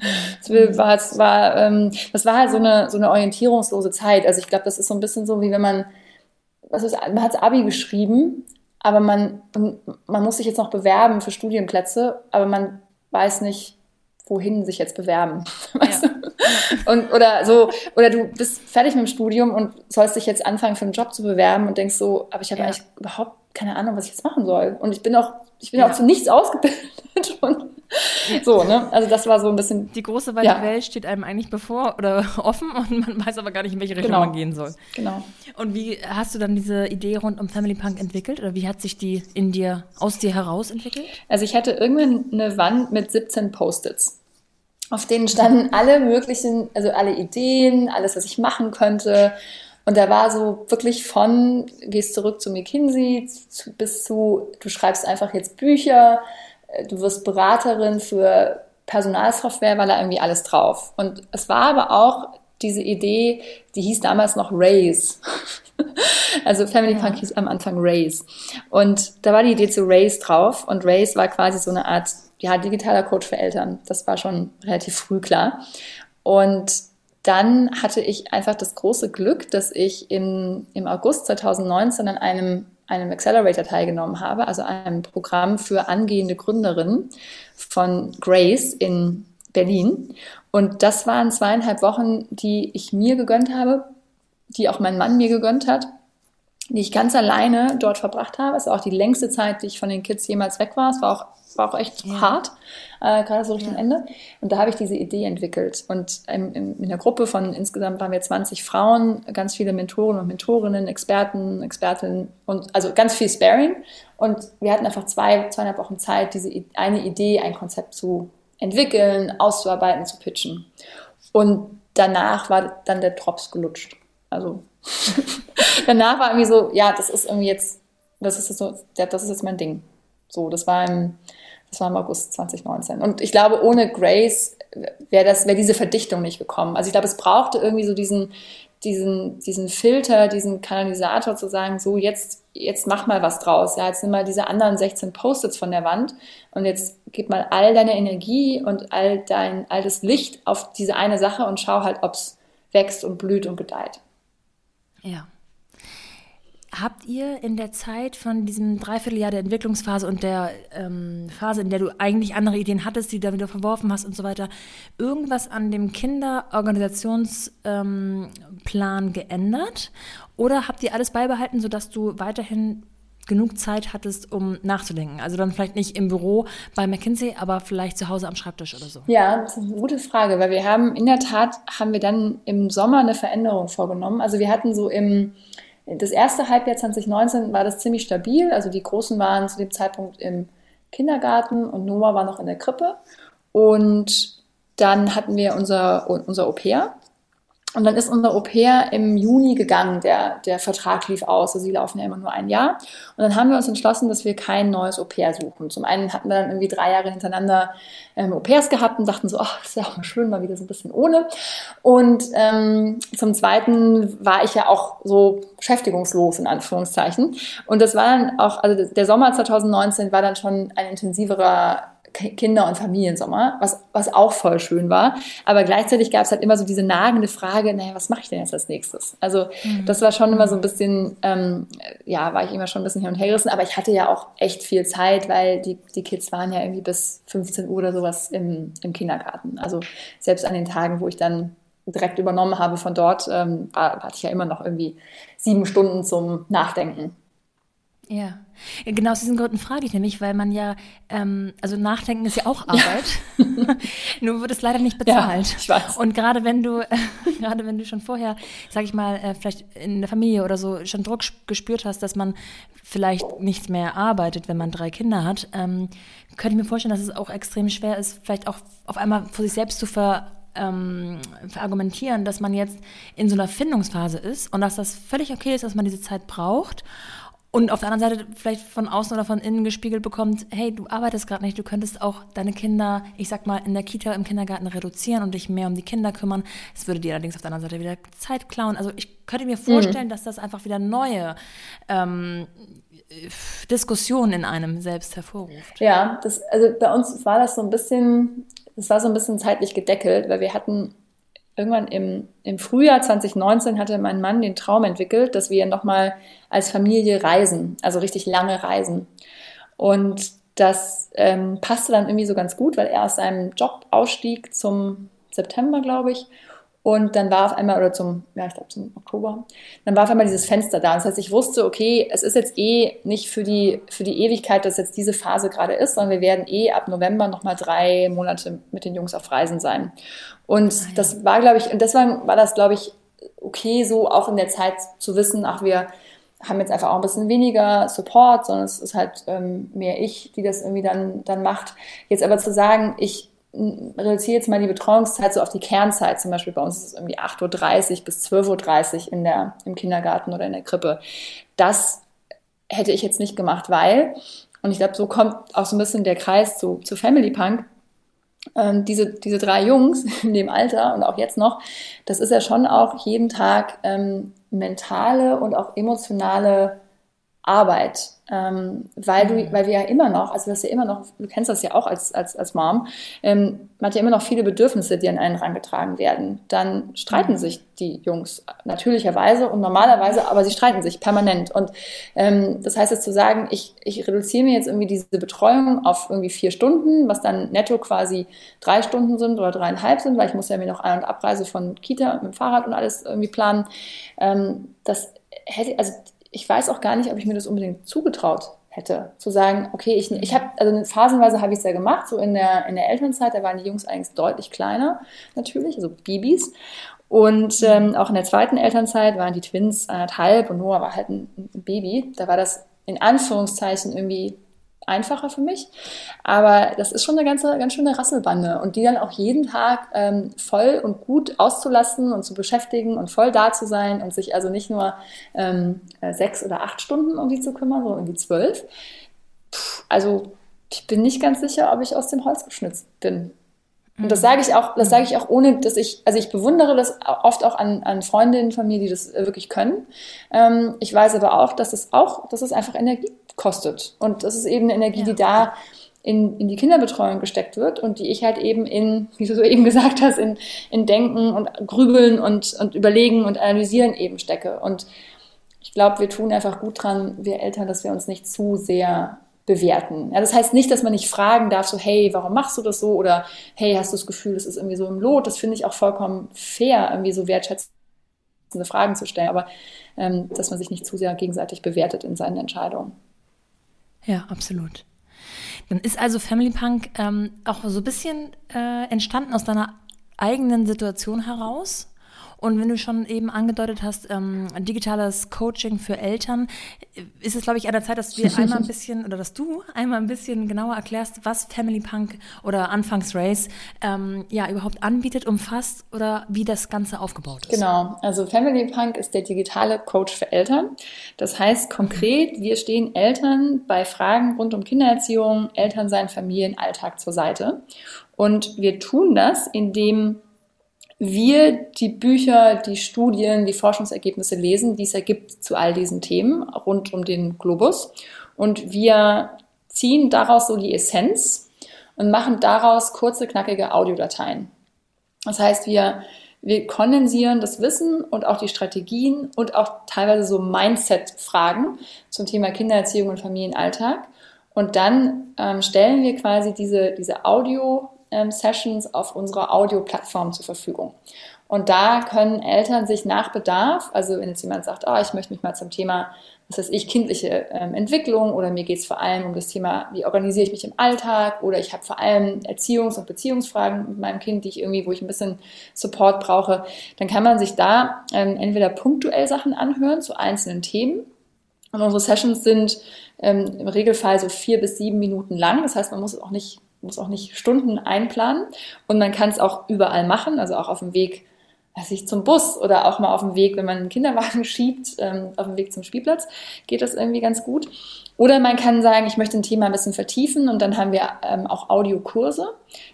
Also das war, das war, ähm, das war halt so eine, so eine orientierungslose Zeit. Also ich glaube, das ist so ein bisschen so, wie wenn man, was ist, man hat Abi geschrieben, aber man, man muss sich jetzt noch bewerben für Studienplätze, aber man weiß nicht, wohin sich jetzt bewerben. Weißt ja. du? Und, oder so, oder du bist fertig mit dem Studium und sollst dich jetzt anfangen, für einen Job zu bewerben und denkst so, aber ich habe ja. eigentlich überhaupt keine Ahnung, was ich jetzt machen soll. Und ich bin auch, ich bin ja. auch zu nichts ausgebildet. Und so, ne? Also das war so ein bisschen. Die große weite ja. Welt steht einem eigentlich bevor oder offen und man weiß aber gar nicht, in welche Richtung genau. man gehen soll. Genau. Und wie hast du dann diese Idee rund um Family Punk entwickelt? Oder wie hat sich die in dir, aus dir heraus entwickelt? Also ich hatte irgendwann eine Wand mit 17 Post-its. Auf denen standen alle möglichen, also alle Ideen, alles, was ich machen könnte. Und da war so wirklich von, gehst zurück zu McKinsey zu, bis zu, du schreibst einfach jetzt Bücher, äh, du wirst Beraterin für Personalsoftware, war da irgendwie alles drauf. Und es war aber auch diese Idee, die hieß damals noch Raise. also Family. Punk hieß am Anfang Raise. Und da war die Idee zu Raise drauf und Raise war quasi so eine Art ja, digitaler Coach für Eltern. Das war schon relativ früh klar. Und dann hatte ich einfach das große Glück, dass ich im, im August 2019 an einem, einem Accelerator teilgenommen habe, also einem Programm für angehende Gründerinnen von Grace in Berlin. Und das waren zweieinhalb Wochen, die ich mir gegönnt habe, die auch mein Mann mir gegönnt hat, die ich ganz alleine dort verbracht habe. Es war auch die längste Zeit, die ich von den Kids jemals weg war. Es war auch war auch echt ja. hart, äh, gerade so Richtung ja. Ende. Und da habe ich diese Idee entwickelt. Und in, in, in der Gruppe von insgesamt waren wir 20 Frauen, ganz viele Mentoren und Mentorinnen, Experten, Expertinnen und also ganz viel Sparing. Und wir hatten einfach zwei, zweieinhalb Wochen Zeit, diese eine Idee, ein Konzept zu entwickeln, auszuarbeiten, zu pitchen. Und danach war dann der Drops gelutscht. Also danach war irgendwie so, ja, das ist irgendwie jetzt, das ist so, das ist jetzt mein Ding. So, das war im, das war im August 2019. Und ich glaube, ohne Grace wäre das, wäre diese Verdichtung nicht gekommen. Also ich glaube, es brauchte irgendwie so diesen, diesen, diesen Filter, diesen Kanalisator zu sagen, so jetzt, jetzt mach mal was draus. Ja, jetzt nimm mal diese anderen 16 Post-its von der Wand und jetzt gib mal all deine Energie und all dein, all das Licht auf diese eine Sache und schau halt, ob es wächst und blüht und gedeiht. Ja. Habt ihr in der Zeit von diesem Dreivierteljahr der Entwicklungsphase und der ähm, Phase, in der du eigentlich andere Ideen hattest, die du wieder verworfen hast und so weiter, irgendwas an dem Kinderorganisationsplan ähm, geändert? Oder habt ihr alles beibehalten, sodass du weiterhin genug Zeit hattest, um nachzudenken? Also dann vielleicht nicht im Büro bei McKinsey, aber vielleicht zu Hause am Schreibtisch oder so. Ja, das ist eine gute Frage, weil wir haben in der Tat, haben wir dann im Sommer eine Veränderung vorgenommen. Also wir hatten so im das erste Halbjahr 2019 war das ziemlich stabil. Also die Großen waren zu dem Zeitpunkt im Kindergarten und Noah war noch in der Krippe. Und dann hatten wir unser, unser Au-pair. Und dann ist unser Au-pair im Juni gegangen. Der, der Vertrag lief aus. Also sie laufen ja immer nur ein Jahr. Und dann haben wir uns entschlossen, dass wir kein neues Au-pair suchen. Zum einen hatten wir dann irgendwie drei Jahre hintereinander ähm, Au-pairs gehabt und dachten so, ach, ist ja auch mal schön, mal wieder so ein bisschen ohne. Und ähm, zum zweiten war ich ja auch so beschäftigungslos in Anführungszeichen. Und das war dann auch, also der Sommer 2019 war dann schon ein intensiverer Kinder- und Familiensommer, was, was auch voll schön war. Aber gleichzeitig gab es halt immer so diese nagende Frage, naja, was mache ich denn jetzt als nächstes? Also mhm. das war schon immer so ein bisschen, ähm, ja, war ich immer schon ein bisschen hin und her gerissen, aber ich hatte ja auch echt viel Zeit, weil die, die Kids waren ja irgendwie bis 15 Uhr oder sowas im, im Kindergarten. Also selbst an den Tagen, wo ich dann direkt übernommen habe von dort, ähm, war, hatte ich ja immer noch irgendwie sieben Stunden zum Nachdenken. Ja. Genau aus diesen Gründen frage ich nämlich, weil man ja, ähm, also Nachdenken ist ja auch Arbeit, ja. nur wird es leider nicht bezahlt. Ja, ich weiß. Und gerade wenn du, äh, gerade wenn du schon vorher, sag ich mal, äh, vielleicht in der Familie oder so schon Druck gespürt hast, dass man vielleicht nicht mehr arbeitet, wenn man drei Kinder hat, ähm, könnte ich mir vorstellen, dass es auch extrem schwer ist, vielleicht auch auf einmal vor sich selbst zu ver ähm, verargumentieren, dass man jetzt in so einer Findungsphase ist und dass das völlig okay ist, dass man diese Zeit braucht und auf der anderen Seite vielleicht von außen oder von innen gespiegelt bekommt, hey, du arbeitest gerade nicht, du könntest auch deine Kinder, ich sag mal, in der Kita, im Kindergarten reduzieren und dich mehr um die Kinder kümmern. Es würde dir allerdings auf der anderen Seite wieder Zeit klauen. Also ich könnte mir vorstellen, mhm. dass das einfach wieder neue ähm, Diskussionen in einem selbst hervorruft. Ja, das, also bei uns war das so ein bisschen, das war so ein bisschen zeitlich gedeckelt, weil wir hatten irgendwann im, im Frühjahr 2019 hatte mein Mann den Traum entwickelt, dass wir nochmal als Familie reisen, also richtig lange reisen. Und das ähm, passte dann irgendwie so ganz gut, weil er aus seinem Job ausstieg zum September, glaube ich. Und dann war auf einmal, oder zum, ja, ich glaube zum Oktober, dann war auf einmal dieses Fenster da. Das heißt, ich wusste, okay, es ist jetzt eh nicht für die, für die Ewigkeit, dass jetzt diese Phase gerade ist, sondern wir werden eh ab November nochmal drei Monate mit den Jungs auf Reisen sein. Und ah, ja. das war, glaube ich, und deswegen war das, glaube ich, okay, so auch in der Zeit zu wissen, ach, wir haben jetzt einfach auch ein bisschen weniger Support, sondern es ist halt ähm, mehr ich, die das irgendwie dann, dann macht. Jetzt aber zu sagen, ich reduziere jetzt mal die Betreuungszeit so auf die Kernzeit. Zum Beispiel bei uns ist es irgendwie 8.30 Uhr bis 12.30 Uhr in der, im Kindergarten oder in der Krippe. Das hätte ich jetzt nicht gemacht, weil, und ich glaube, so kommt auch so ein bisschen der Kreis zu, zu Family Punk. Ähm, diese, diese drei Jungs in dem Alter und auch jetzt noch, das ist ja schon auch jeden Tag ähm, mentale und auch emotionale Arbeit, ähm, weil du, mhm. weil wir ja immer noch, also das ja immer noch, du kennst das ja auch als, als, als Mom, ähm, man hat ja immer noch viele Bedürfnisse, die an einen rangetragen werden. Dann streiten mhm. sich die Jungs natürlicherweise und normalerweise, aber sie streiten sich permanent. Und ähm, das heißt jetzt zu sagen, ich, ich reduziere mir jetzt irgendwie diese Betreuung auf irgendwie vier Stunden, was dann netto quasi drei Stunden sind oder dreieinhalb sind, weil ich muss ja mir noch Ein- und Abreise von Kita mit dem Fahrrad und alles irgendwie planen. Ähm, das hätte, also ich weiß auch gar nicht, ob ich mir das unbedingt zugetraut hätte, zu sagen, okay, ich, ich habe, also phasenweise habe ich es ja gemacht, so in der, in der Elternzeit, da waren die Jungs eigentlich deutlich kleiner, natürlich, also Babys. Und ähm, auch in der zweiten Elternzeit waren die Twins anderthalb und Noah war halt ein, ein Baby. Da war das in Anführungszeichen irgendwie einfacher für mich. Aber das ist schon eine ganze, ganz schöne Rasselbande. Und die dann auch jeden Tag ähm, voll und gut auszulassen und zu beschäftigen und voll da zu sein und sich also nicht nur ähm, äh, sechs oder acht Stunden um die zu kümmern, sondern irgendwie zwölf. Puh, also ich bin nicht ganz sicher, ob ich aus dem Holz geschnitzt bin. Und das sage ich auch, das sage ich auch ohne, dass ich, also ich bewundere das oft auch an, an Freundinnen von mir, die das äh, wirklich können. Ähm, ich weiß aber auch, dass es auch, dass es einfach Energie kostet. Und das ist eben eine Energie, ja. die da in, in die Kinderbetreuung gesteckt wird und die ich halt eben in, wie du so eben gesagt hast, in, in Denken und Grübeln und, und Überlegen und Analysieren eben stecke. Und ich glaube, wir tun einfach gut dran, wir Eltern, dass wir uns nicht zu sehr bewerten. Ja, das heißt nicht, dass man nicht fragen darf, so hey, warum machst du das so? Oder hey, hast du das Gefühl, das ist irgendwie so im Lot? Das finde ich auch vollkommen fair, irgendwie so wertschätzende Fragen zu stellen. Aber ähm, dass man sich nicht zu sehr gegenseitig bewertet in seinen Entscheidungen. Ja, absolut. Dann ist also Family Punk ähm, auch so ein bisschen äh, entstanden aus deiner eigenen Situation heraus und wenn du schon eben angedeutet hast, ähm, digitales Coaching für Eltern, ist es, glaube ich, an der Zeit, dass wir einmal ein bisschen oder dass du einmal ein bisschen genauer erklärst, was Family Punk oder Anfangs Race ähm, ja überhaupt anbietet, umfasst oder wie das Ganze aufgebaut ist. Genau, also Family Punk ist der digitale Coach für Eltern. Das heißt konkret, wir stehen Eltern bei Fragen rund um Kindererziehung, Elternsein, Familienalltag zur Seite. Und wir tun das, indem wir die Bücher, die Studien, die Forschungsergebnisse lesen, die es ergibt zu all diesen Themen rund um den Globus. Und wir ziehen daraus so die Essenz und machen daraus kurze, knackige Audiodateien. Das heißt, wir, wir kondensieren das Wissen und auch die Strategien und auch teilweise so Mindset-Fragen zum Thema Kindererziehung und Familienalltag. Und dann ähm, stellen wir quasi diese, diese Audio Sessions auf unserer Audio-Plattform zur Verfügung. Und da können Eltern sich nach Bedarf, also wenn jetzt jemand sagt, oh, ich möchte mich mal zum Thema, was weiß ich, kindliche ähm, Entwicklung oder mir geht es vor allem um das Thema, wie organisiere ich mich im Alltag oder ich habe vor allem Erziehungs- und Beziehungsfragen mit meinem Kind, die ich irgendwie, wo ich ein bisschen Support brauche, dann kann man sich da ähm, entweder punktuell Sachen anhören zu einzelnen Themen. Und unsere Sessions sind ähm, im Regelfall so vier bis sieben Minuten lang. Das heißt, man muss es auch nicht muss auch nicht Stunden einplanen und man kann es auch überall machen, also auch auf dem Weg weiß ich, zum Bus oder auch mal auf dem Weg, wenn man einen Kinderwagen schiebt, ähm, auf dem Weg zum Spielplatz, geht das irgendwie ganz gut. Oder man kann sagen, ich möchte ein Thema ein bisschen vertiefen und dann haben wir ähm, auch Audiokurse.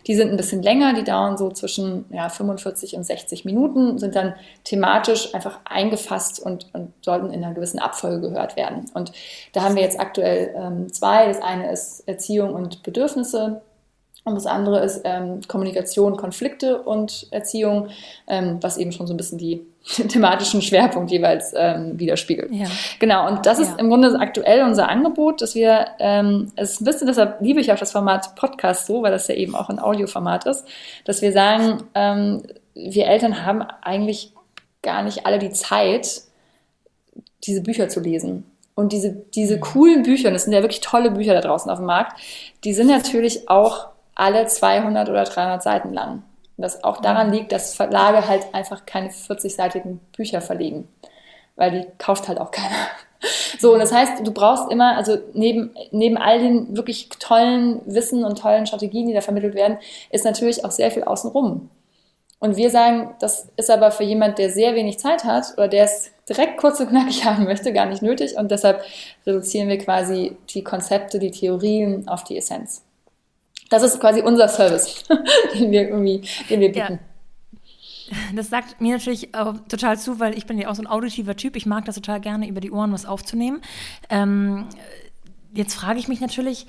Die sind ein bisschen länger, die dauern so zwischen ja, 45 und 60 Minuten, sind dann thematisch einfach eingefasst und, und sollten in einer gewissen Abfolge gehört werden. Und da haben wir jetzt aktuell ähm, zwei. Das eine ist Erziehung und Bedürfnisse und das andere ist ähm, Kommunikation, Konflikte und Erziehung, ähm, was eben schon so ein bisschen die thematischen Schwerpunkt jeweils ähm, widerspiegelt. Ja. Genau, und das ist ja. im Grunde aktuell unser Angebot, dass wir, ähm, es ist ein bisschen, deshalb liebe ich auch das Format Podcast so, weil das ja eben auch ein Audioformat ist, dass wir sagen, ähm, wir Eltern haben eigentlich gar nicht alle die Zeit, diese Bücher zu lesen. Und diese, diese coolen Bücher, und das sind ja wirklich tolle Bücher da draußen auf dem Markt, die sind natürlich auch alle 200 oder 300 Seiten lang. Was auch daran liegt, dass Verlage halt einfach keine 40-seitigen Bücher verlegen, weil die kauft halt auch keiner. So, und das heißt, du brauchst immer, also neben, neben all den wirklich tollen Wissen und tollen Strategien, die da vermittelt werden, ist natürlich auch sehr viel außenrum. Und wir sagen, das ist aber für jemand, der sehr wenig Zeit hat oder der es direkt kurz und knackig haben möchte, gar nicht nötig. Und deshalb reduzieren wir quasi die Konzepte, die Theorien auf die Essenz. Das ist quasi unser Service, den wir irgendwie, den wir bieten. Ja. Das sagt mir natürlich total zu, weil ich bin ja auch so ein auditiver Typ. Ich mag das total gerne, über die Ohren was aufzunehmen. Ähm, jetzt frage ich mich natürlich,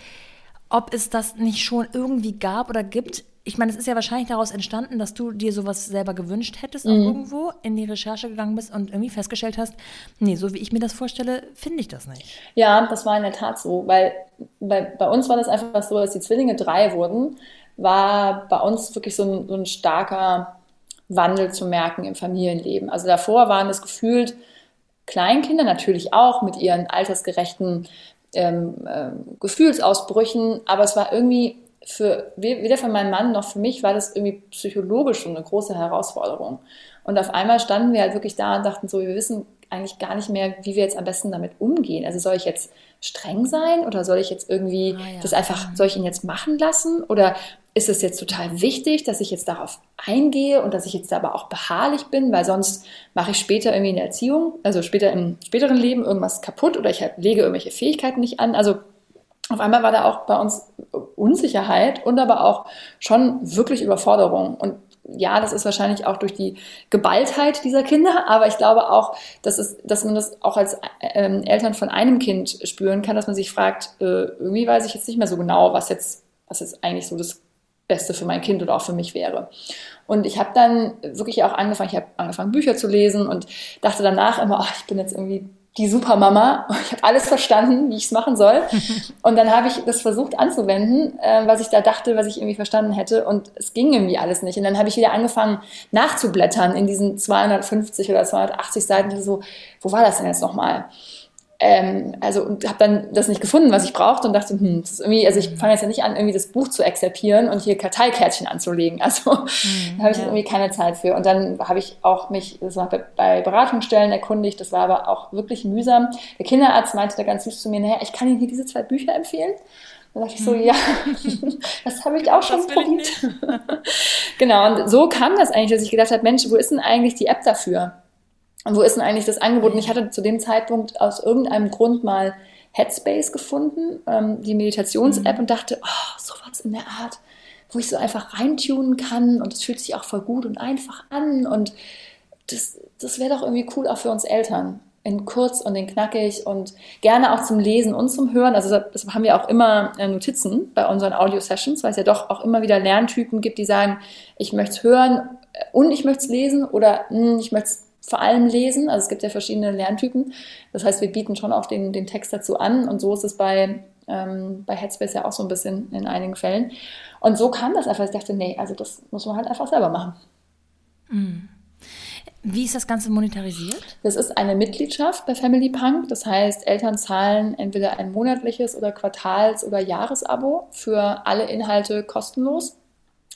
ob es das nicht schon irgendwie gab oder gibt. Ich meine, es ist ja wahrscheinlich daraus entstanden, dass du dir sowas selber gewünscht hättest, auch mhm. irgendwo in die Recherche gegangen bist und irgendwie festgestellt hast, nee, so wie ich mir das vorstelle, finde ich das nicht. Ja, das war in der Tat so, weil, weil bei uns war das einfach so, dass die Zwillinge drei wurden, war bei uns wirklich so ein, so ein starker Wandel zu merken im Familienleben. Also davor waren es gefühlt Kleinkinder natürlich auch mit ihren altersgerechten ähm, äh, Gefühlsausbrüchen, aber es war irgendwie für weder für meinen Mann noch für mich war das irgendwie psychologisch schon eine große Herausforderung. Und auf einmal standen wir halt wirklich da und dachten so, wir wissen eigentlich gar nicht mehr, wie wir jetzt am besten damit umgehen. Also soll ich jetzt streng sein oder soll ich jetzt irgendwie ah, ja. das einfach, soll ich ihn jetzt machen lassen oder ist es jetzt total wichtig, dass ich jetzt darauf eingehe und dass ich jetzt aber auch beharrlich bin, weil sonst mache ich später irgendwie in der Erziehung, also später im späteren Leben irgendwas kaputt oder ich lege irgendwelche Fähigkeiten nicht an. Also auf einmal war da auch bei uns Unsicherheit und aber auch schon wirklich Überforderung. Und ja, das ist wahrscheinlich auch durch die Geballtheit dieser Kinder, aber ich glaube auch, dass, es, dass man das auch als ähm, Eltern von einem Kind spüren kann, dass man sich fragt, äh, irgendwie weiß ich jetzt nicht mehr so genau, was jetzt, was jetzt eigentlich so das Beste für mein Kind oder auch für mich wäre. Und ich habe dann wirklich auch angefangen, ich habe angefangen Bücher zu lesen und dachte danach immer, oh, ich bin jetzt irgendwie die Supermama. Ich habe alles verstanden, wie ich es machen soll. Und dann habe ich das versucht anzuwenden, äh, was ich da dachte, was ich irgendwie verstanden hätte. Und es ging irgendwie alles nicht. Und dann habe ich wieder angefangen nachzublättern in diesen 250 oder 280 Seiten. So, wo war das denn jetzt nochmal? Ähm, also und habe dann das nicht gefunden, was ich brauchte und dachte, hm, das ist irgendwie, also ich fange jetzt ja nicht an, irgendwie das Buch zu exerpieren und hier Karteikärtchen anzulegen. Also mhm, da habe ich ja. irgendwie keine Zeit für. Und dann habe ich auch mich das war bei Beratungsstellen erkundigt, das war aber auch wirklich mühsam. Der Kinderarzt meinte da ganz süß zu mir, naja, ich kann Ihnen hier diese zwei Bücher empfehlen. Da dachte ich so, mhm. ja, das habe ich auch schon probiert. genau, und so kam das eigentlich, dass ich gedacht habe, Mensch, wo ist denn eigentlich die App dafür? Und wo ist denn eigentlich das Angebot? Und ich hatte zu dem Zeitpunkt aus irgendeinem Grund mal Headspace gefunden, ähm, die Meditations-App, mhm. und dachte, oh, sowas in der Art, wo ich so einfach reintunen kann und es fühlt sich auch voll gut und einfach an. Und das, das wäre doch irgendwie cool auch für uns Eltern. In kurz und in knackig und gerne auch zum Lesen und zum Hören. Also das haben wir auch immer äh, Notizen bei unseren Audio-Sessions, weil es ja doch auch immer wieder Lerntypen gibt, die sagen, ich möchte es hören und ich möchte es lesen oder hm, ich möchte es vor allem lesen. Also es gibt ja verschiedene Lerntypen. Das heißt, wir bieten schon auch den, den Text dazu an. Und so ist es bei, ähm, bei Headspace ja auch so ein bisschen in einigen Fällen. Und so kam das einfach. Ich dachte, nee, also das muss man halt einfach selber machen. Mhm. Wie ist das Ganze monetarisiert? Das ist eine Mitgliedschaft bei Family Punk. Das heißt, Eltern zahlen entweder ein monatliches oder Quartals- oder Jahresabo für alle Inhalte kostenlos.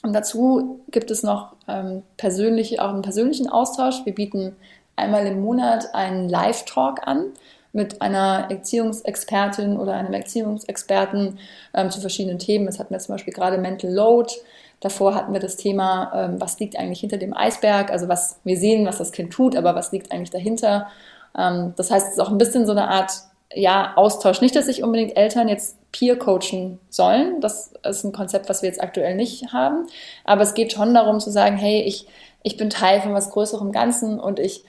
Und dazu gibt es noch ähm, persönliche, auch einen persönlichen Austausch. Wir bieten einmal im Monat einen Live-Talk an mit einer Erziehungsexpertin oder einem Erziehungsexperten ähm, zu verschiedenen Themen. Das hatten wir zum Beispiel gerade Mental Load. Davor hatten wir das Thema, ähm, was liegt eigentlich hinter dem Eisberg? Also was wir sehen, was das Kind tut, aber was liegt eigentlich dahinter? Ähm, das heißt, es ist auch ein bisschen so eine Art ja, Austausch. Nicht, dass sich unbedingt Eltern jetzt peer coachen sollen. Das ist ein Konzept, was wir jetzt aktuell nicht haben. Aber es geht schon darum zu sagen, hey, ich, ich bin Teil von was Größerem Ganzen und ich,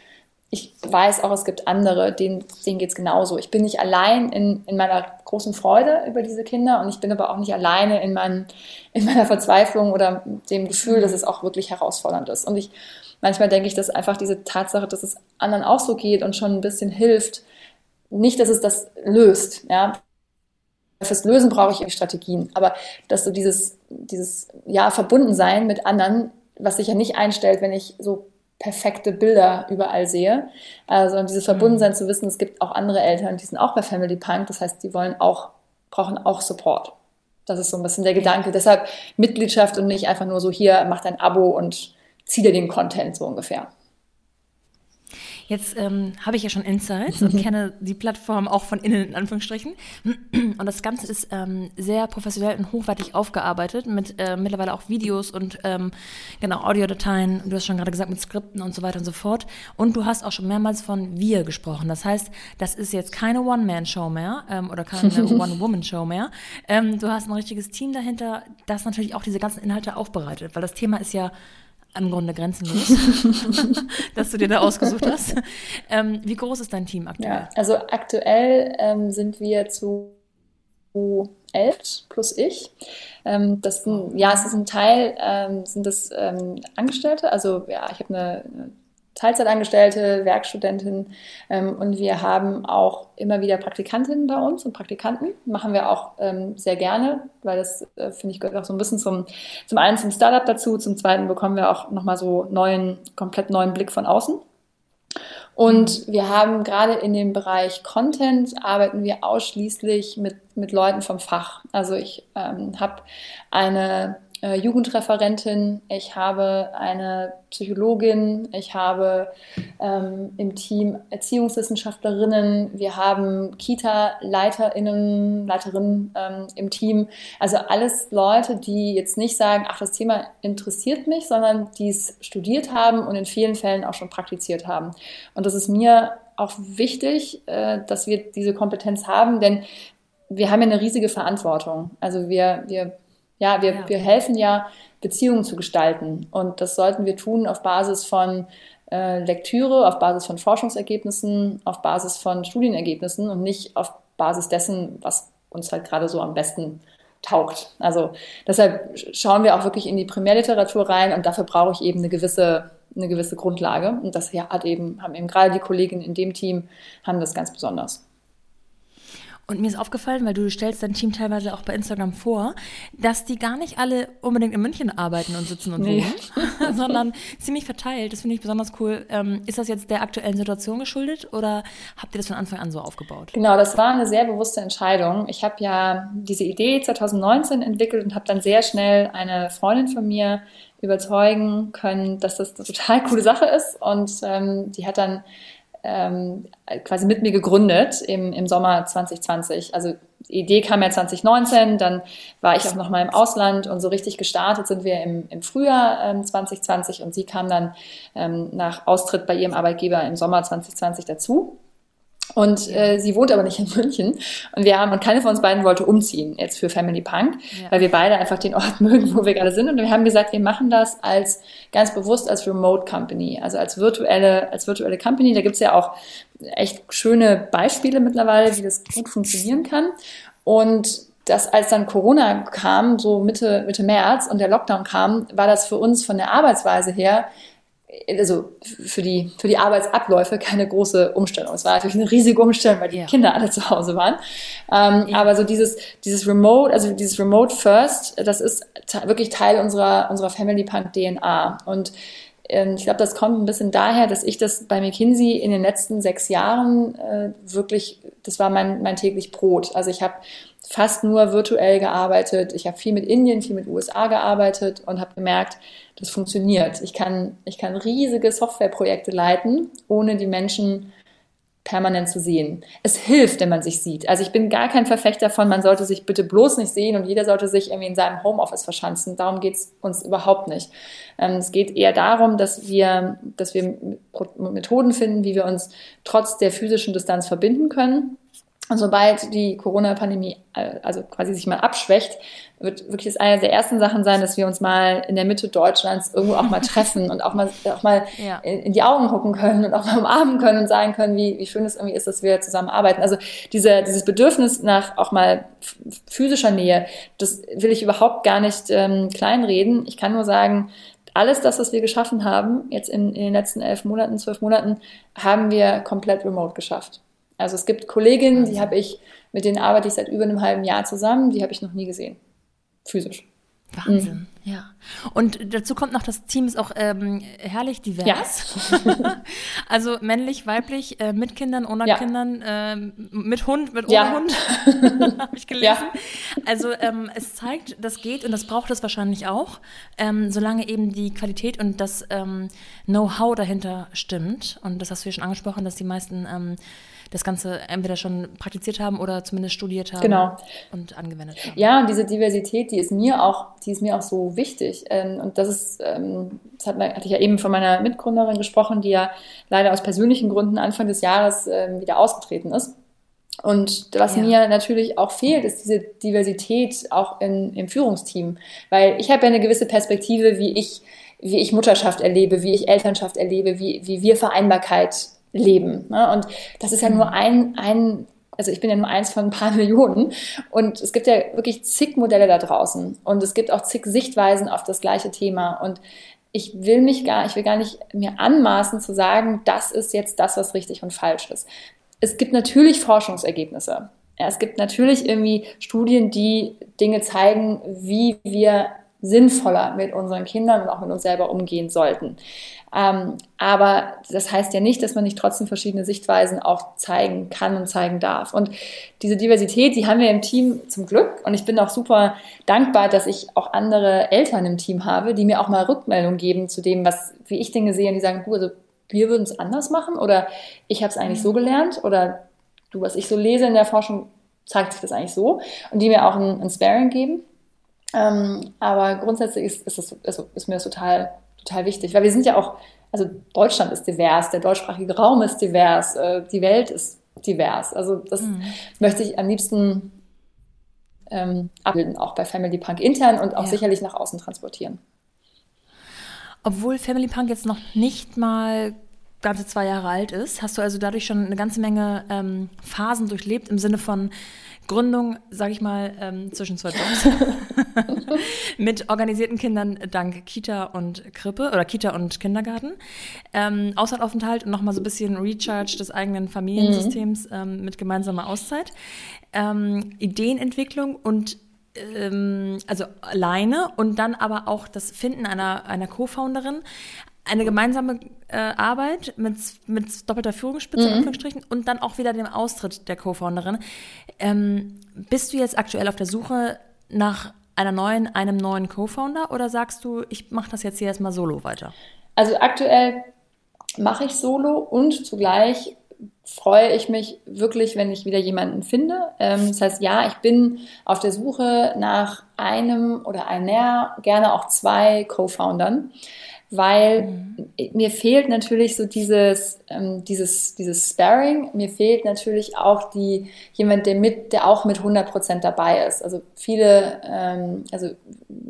ich weiß auch, es gibt andere, denen, denen geht es genauso. Ich bin nicht allein in, in meiner großen Freude über diese Kinder und ich bin aber auch nicht alleine in, mein, in meiner Verzweiflung oder dem Gefühl, dass es auch wirklich herausfordernd ist. Und ich, manchmal denke ich, dass einfach diese Tatsache, dass es anderen auch so geht und schon ein bisschen hilft, nicht, dass es das löst, ja. Fürs Lösen brauche ich Strategien, aber dass du dieses, dieses, ja, Verbundensein mit anderen, was sich ja nicht einstellt, wenn ich so perfekte Bilder überall sehe. Also dieses Verbundensein mhm. zu wissen, es gibt auch andere Eltern, die sind auch bei Family Punk, das heißt, die wollen auch, brauchen auch Support. Das ist so ein bisschen der Gedanke. Deshalb Mitgliedschaft und nicht einfach nur so hier, mach dein Abo und zieh dir den Content so ungefähr. Jetzt ähm, habe ich ja schon Insights und kenne die Plattform auch von innen, in Anführungsstrichen. Und das Ganze ist ähm, sehr professionell und hochwertig aufgearbeitet mit äh, mittlerweile auch Videos und ähm, genau Audiodateien. Du hast schon gerade gesagt mit Skripten und so weiter und so fort. Und du hast auch schon mehrmals von wir gesprochen. Das heißt, das ist jetzt keine One-Man-Show mehr ähm, oder keine One-Woman-Show mehr. Ähm, du hast ein richtiges Team dahinter, das natürlich auch diese ganzen Inhalte aufbereitet, weil das Thema ist ja im Grunde grenzenlos, dass du dir da ausgesucht hast. Ähm, wie groß ist dein Team aktuell? Ja, also aktuell ähm, sind wir zu elf plus ich. Ähm, das sind, ja, es ist ein Teil, ähm, sind das ähm, Angestellte. Also ja, ich habe eine, eine Teilzeitangestellte, Werkstudentin ähm, und wir haben auch immer wieder Praktikantinnen bei uns und Praktikanten. Machen wir auch ähm, sehr gerne, weil das, äh, finde ich, gehört auch so ein bisschen zum, zum einen zum Startup dazu, zum zweiten bekommen wir auch nochmal so neuen, komplett neuen Blick von außen. Und wir haben gerade in dem Bereich Content arbeiten wir ausschließlich mit, mit Leuten vom Fach. Also ich ähm, habe eine äh, Jugendreferentin, ich habe eine Psychologin, ich habe ähm, im Team Erziehungswissenschaftlerinnen, wir haben Kita-LeiterInnen, Leiterinnen ähm, im Team. Also alles Leute, die jetzt nicht sagen, ach, das Thema interessiert mich, sondern die es studiert haben und in vielen Fällen auch schon praktiziert haben. Und das ist mir auch wichtig, äh, dass wir diese Kompetenz haben, denn wir haben ja eine riesige Verantwortung. Also wir, wir ja, wir, ja. wir helfen ja, Beziehungen zu gestalten. Und das sollten wir tun auf Basis von äh, Lektüre, auf Basis von Forschungsergebnissen, auf Basis von Studienergebnissen und nicht auf Basis dessen, was uns halt gerade so am besten taugt. Also deshalb schauen wir auch wirklich in die Primärliteratur rein und dafür brauche ich eben eine gewisse, eine gewisse Grundlage. Und das hat eben, haben eben gerade die Kolleginnen in dem Team, haben das ganz besonders. Und mir ist aufgefallen, weil du stellst dein Team teilweise auch bei Instagram vor, dass die gar nicht alle unbedingt in München arbeiten und sitzen und nee. wohnen, sondern ziemlich verteilt. Das finde ich besonders cool. Ähm, ist das jetzt der aktuellen Situation geschuldet oder habt ihr das von Anfang an so aufgebaut? Genau, das war eine sehr bewusste Entscheidung. Ich habe ja diese Idee 2019 entwickelt und habe dann sehr schnell eine Freundin von mir überzeugen können, dass das eine total coole Sache ist. Und ähm, die hat dann ähm, quasi mit mir gegründet im, im Sommer 2020. Also die Idee kam ja 2019, dann war ich auch noch mal im Ausland und so richtig gestartet sind wir im, im Frühjahr ähm, 2020 und sie kam dann ähm, nach Austritt bei ihrem Arbeitgeber im Sommer 2020 dazu. Und äh, sie wohnt aber nicht in München. Und wir haben, und keine von uns beiden wollte umziehen jetzt für Family Punk, ja. weil wir beide einfach den Ort mögen, wo wir gerade sind. Und wir haben gesagt, wir machen das als ganz bewusst als Remote Company, also als virtuelle, als virtuelle Company. Da gibt's ja auch echt schöne Beispiele mittlerweile, wie das gut funktionieren kann. Und das, als dann Corona kam, so Mitte, Mitte März und der Lockdown kam, war das für uns von der Arbeitsweise her also für die, für die Arbeitsabläufe keine große Umstellung. Es war natürlich eine riesige Umstellung, weil die ja. Kinder alle zu Hause waren. Ähm, ja. Aber so dieses, dieses Remote, also dieses Remote First, das ist wirklich Teil unserer, unserer Family Punk DNA. Und ähm, ich glaube, das kommt ein bisschen daher, dass ich das bei McKinsey in den letzten sechs Jahren äh, wirklich, das war mein, mein täglich Brot. Also ich habe fast nur virtuell gearbeitet. Ich habe viel mit Indien, viel mit USA gearbeitet und habe gemerkt, das funktioniert. Ich kann, ich kann riesige Softwareprojekte leiten, ohne die Menschen permanent zu sehen. Es hilft, wenn man sich sieht. Also ich bin gar kein Verfechter von, man sollte sich bitte bloß nicht sehen und jeder sollte sich irgendwie in seinem Homeoffice verschanzen. Darum geht es uns überhaupt nicht. Ähm, es geht eher darum, dass wir, dass wir Methoden finden, wie wir uns trotz der physischen Distanz verbinden können und sobald die Corona-Pandemie äh, also quasi sich mal abschwächt, wird wirklich das eine der ersten Sachen sein, dass wir uns mal in der Mitte Deutschlands irgendwo auch mal treffen und auch mal, auch mal ja. in die Augen gucken können und auch mal umarmen können und sagen können, wie, wie schön es irgendwie ist, dass wir zusammen arbeiten. Also diese, dieses Bedürfnis nach auch mal physischer Nähe, das will ich überhaupt gar nicht ähm, kleinreden. Ich kann nur sagen, alles das, was wir geschaffen haben, jetzt in, in den letzten elf Monaten, zwölf Monaten, haben wir komplett remote geschafft. Also es gibt Kolleginnen, die habe ich, mit denen arbeite ich seit über einem halben Jahr zusammen, die habe ich noch nie gesehen. Physisch. Wahnsinn, mhm. ja. Und dazu kommt noch, das Team ist auch ähm, herrlich divers. Ja. also männlich, weiblich, äh, mit Kindern, ohne ja. Kindern, äh, mit Hund, mit ohne ja. Hund, habe ich gelesen. Ja. Also ähm, es zeigt, das geht und das braucht es wahrscheinlich auch, ähm, solange eben die Qualität und das ähm, Know-how dahinter stimmt. Und das hast du ja schon angesprochen, dass die meisten ähm, das Ganze entweder schon praktiziert haben oder zumindest studiert haben genau. und angewendet haben. Ja, und diese Diversität, die ist mir auch, die ist mir auch so wichtig. Ähm, und das ist, ähm, das hat, hatte ich ja eben von meiner Mitgründerin gesprochen, die ja leider aus persönlichen Gründen Anfang des Jahres ähm, wieder ausgetreten ist. Und was ja. mir natürlich auch fehlt, ist diese Diversität auch in, im Führungsteam. Weil ich habe ja eine gewisse Perspektive, wie ich, wie ich Mutterschaft erlebe, wie ich Elternschaft erlebe, wie, wie wir Vereinbarkeit leben. Ne? Und das ist ja nur mhm. ein, ein, also ich bin ja nur eins von ein paar Millionen. Und es gibt ja wirklich zig Modelle da draußen. Und es gibt auch zig Sichtweisen auf das gleiche Thema. Und ich will mich gar, ich will gar nicht mir anmaßen zu sagen, das ist jetzt das, was richtig und falsch ist. Es gibt natürlich Forschungsergebnisse. Ja, es gibt natürlich irgendwie Studien, die Dinge zeigen, wie wir sinnvoller mit unseren Kindern und auch mit uns selber umgehen sollten. Ähm, aber das heißt ja nicht, dass man nicht trotzdem verschiedene Sichtweisen auch zeigen kann und zeigen darf. Und diese Diversität, die haben wir im Team zum Glück. Und ich bin auch super dankbar, dass ich auch andere Eltern im Team habe, die mir auch mal Rückmeldung geben zu dem, was, wie ich Dinge sehe. Und die sagen, du, also wir würden es anders machen oder ich habe es eigentlich so gelernt oder du, was ich so lese in der Forschung, zeigt sich das eigentlich so. Und die mir auch ein, ein Sparing geben. Ähm, aber grundsätzlich ist, ist, das, also ist mir das total total wichtig, weil wir sind ja auch, also Deutschland ist divers, der deutschsprachige Raum ist divers, äh, die Welt ist divers. Also das mhm. möchte ich am liebsten ähm, abbilden, auch bei Family Punk intern und auch ja. sicherlich nach außen transportieren. Obwohl Family Punk jetzt noch nicht mal ganze zwei Jahre alt ist, hast du also dadurch schon eine ganze Menge ähm, Phasen durchlebt im Sinne von Gründung, sage ich mal, ähm, zwischen zwei Jobs. Mit organisierten Kindern dank Kita und Krippe oder Kita und Kindergarten, ähm, Auslandaufenthalt und nochmal so ein bisschen Recharge des eigenen Familiensystems mhm. ähm, mit gemeinsamer Auszeit, ähm, Ideenentwicklung und ähm, also alleine und dann aber auch das Finden einer, einer Co-Founderin, eine gemeinsame äh, Arbeit mit, mit doppelter Führungsspitze, mhm. Anführungsstrichen, und dann auch wieder dem Austritt der Co-Founderin. Ähm, bist du jetzt aktuell auf der Suche nach einer neuen, einem neuen Co-Founder oder sagst du, ich mache das jetzt hier erstmal solo weiter? Also aktuell mache ich solo und zugleich freue ich mich wirklich, wenn ich wieder jemanden finde. Ähm, das heißt, ja, ich bin auf der Suche nach einem oder einer, gerne auch zwei Co-Foundern weil mhm. mir fehlt natürlich so dieses, ähm, dieses, dieses Sparring, mir fehlt natürlich auch die, jemand, der mit, der auch mit 100 Prozent dabei ist. Also viele, ähm, also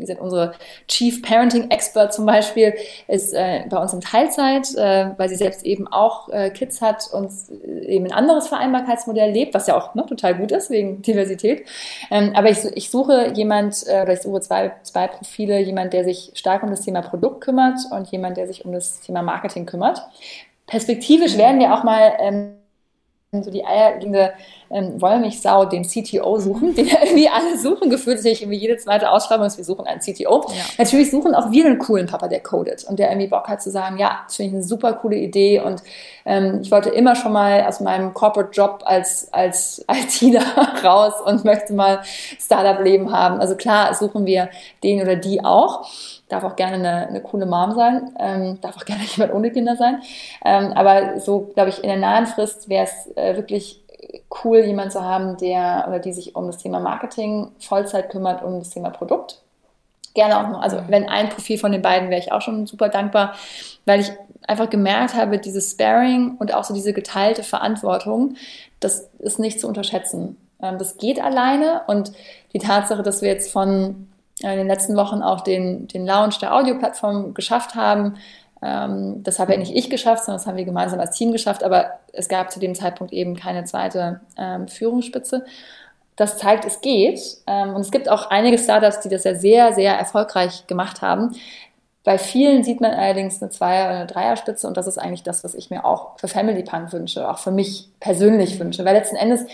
wie gesagt, unsere Chief Parenting Expert zum Beispiel ist äh, bei uns in Teilzeit, äh, weil sie selbst eben auch äh, Kids hat und eben ein anderes Vereinbarkeitsmodell lebt, was ja auch ne, total gut ist wegen Diversität. Ähm, aber ich, ich suche jemand, äh, oder ich suche zwei, zwei Profile, jemand, der sich stark um das Thema Produkt kümmert und jemand, der sich um das Thema Marketing kümmert. Perspektivisch werden wir auch mal ähm, so die eierlegende ähm, Wollmilchsau, den CTO suchen, den irgendwie alle suchen. Gefühlt ist irgendwie jede zweite Ausschreibung ist, wir suchen einen CTO. Ja. Natürlich suchen auch wir einen coolen Papa, der codet und der irgendwie Bock hat zu sagen, ja, das finde ich eine super coole Idee und ähm, ich wollte immer schon mal aus meinem Corporate Job als, als ITler raus und möchte mal Startup-Leben haben. Also klar, suchen wir den oder die auch darf auch gerne eine, eine coole Mom sein, ähm, darf auch gerne jemand ohne Kinder sein. Ähm, aber so, glaube ich, in der nahen Frist wäre es äh, wirklich cool, jemanden zu haben, der oder die sich um das Thema Marketing Vollzeit kümmert, um das Thema Produkt. Gerne auch noch, also mhm. wenn ein Profil von den beiden wäre ich auch schon super dankbar, weil ich einfach gemerkt habe, dieses Sparing und auch so diese geteilte Verantwortung, das ist nicht zu unterschätzen. Ähm, das geht alleine und die Tatsache, dass wir jetzt von in den letzten Wochen auch den, den Launch der Audioplattform geschafft haben. Ähm, das habe ja nicht ich geschafft, sondern das haben wir gemeinsam als Team geschafft, aber es gab zu dem Zeitpunkt eben keine zweite ähm, Führungsspitze. Das zeigt, es geht. Ähm, und es gibt auch einige Startups, die das ja sehr, sehr erfolgreich gemacht haben. Bei vielen sieht man allerdings eine Zweier- oder Dreierspitze und das ist eigentlich das, was ich mir auch für Family Punk wünsche, auch für mich persönlich wünsche. Weil letzten Endes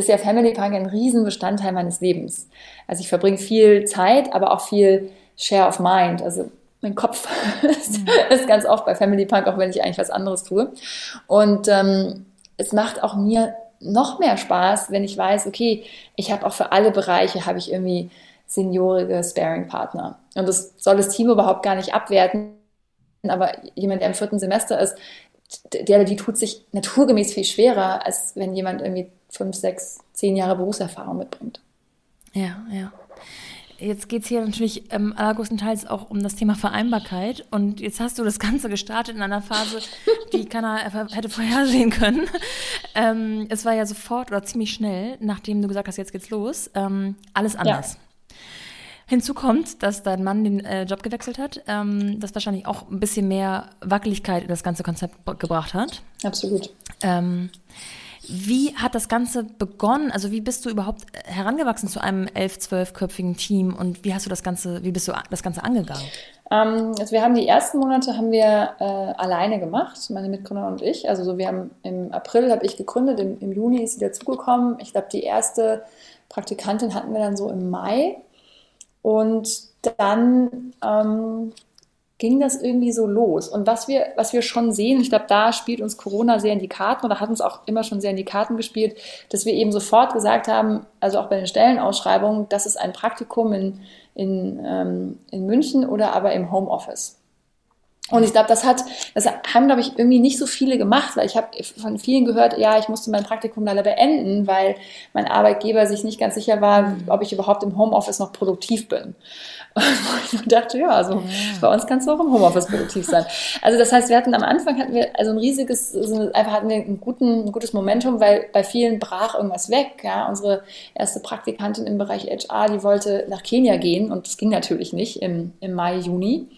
ist ja Family Punk ein Riesenbestandteil meines Lebens. Also ich verbringe viel Zeit, aber auch viel Share of Mind. Also mein Kopf ist, mhm. ist, ganz oft bei Family Punk, auch wenn ich eigentlich was anderes tue. Und ähm, es macht auch mir noch mehr Spaß, wenn ich weiß, okay, ich habe auch für alle Bereiche habe ich irgendwie seniorige Sparing-Partner. Und das soll das Team überhaupt gar nicht abwerten. Aber jemand, der im vierten Semester ist, der die tut sich naturgemäß viel schwerer, als wenn jemand irgendwie fünf, sechs, zehn Jahre Berufserfahrung mitbringt. Ja, ja. Jetzt geht es hier natürlich ähm, allergrößtenteils auch um das Thema Vereinbarkeit. Und jetzt hast du das Ganze gestartet in einer Phase, die keiner hätte vorhersehen können. Ähm, es war ja sofort oder ziemlich schnell, nachdem du gesagt hast, jetzt geht's los, ähm, alles anders. Ja. Hinzu kommt, dass dein Mann den äh, Job gewechselt hat, ähm, das wahrscheinlich auch ein bisschen mehr Wackeligkeit in das ganze Konzept gebracht hat. Absolut. Ähm, wie hat das Ganze begonnen? Also wie bist du überhaupt äh, herangewachsen zu einem elf, zwölfköpfigen Team und wie hast du das Ganze, wie bist du das Ganze angegangen? Ähm, also wir haben die ersten Monate haben wir äh, alleine gemacht, meine Mitgründer und ich. Also so wir haben im April habe ich gegründet, im, im Juni ist sie dazugekommen. Ich glaube die erste Praktikantin hatten wir dann so im Mai und dann ähm, ging das irgendwie so los. Und was wir, was wir schon sehen, ich glaube, da spielt uns Corona sehr in die Karten oder hat uns auch immer schon sehr in die Karten gespielt, dass wir eben sofort gesagt haben, also auch bei den Stellenausschreibungen, das ist ein Praktikum in, in, ähm, in München oder aber im Homeoffice. Und ich glaube, das hat, das haben, glaube ich, irgendwie nicht so viele gemacht, weil ich habe von vielen gehört, ja, ich musste mein Praktikum leider beenden, weil mein Arbeitgeber sich nicht ganz sicher war, ob ich überhaupt im Homeoffice noch produktiv bin. Und ich dachte, ja, also ja. bei uns kannst du auch im Homeoffice produktiv sein. Also das heißt, wir hatten am Anfang hatten wir also ein riesiges, also einfach hatten wir einen guten, ein gutes Momentum, weil bei vielen brach irgendwas weg. Ja, unsere erste Praktikantin im Bereich HR, die wollte nach Kenia gehen und das ging natürlich nicht im, im Mai, Juni.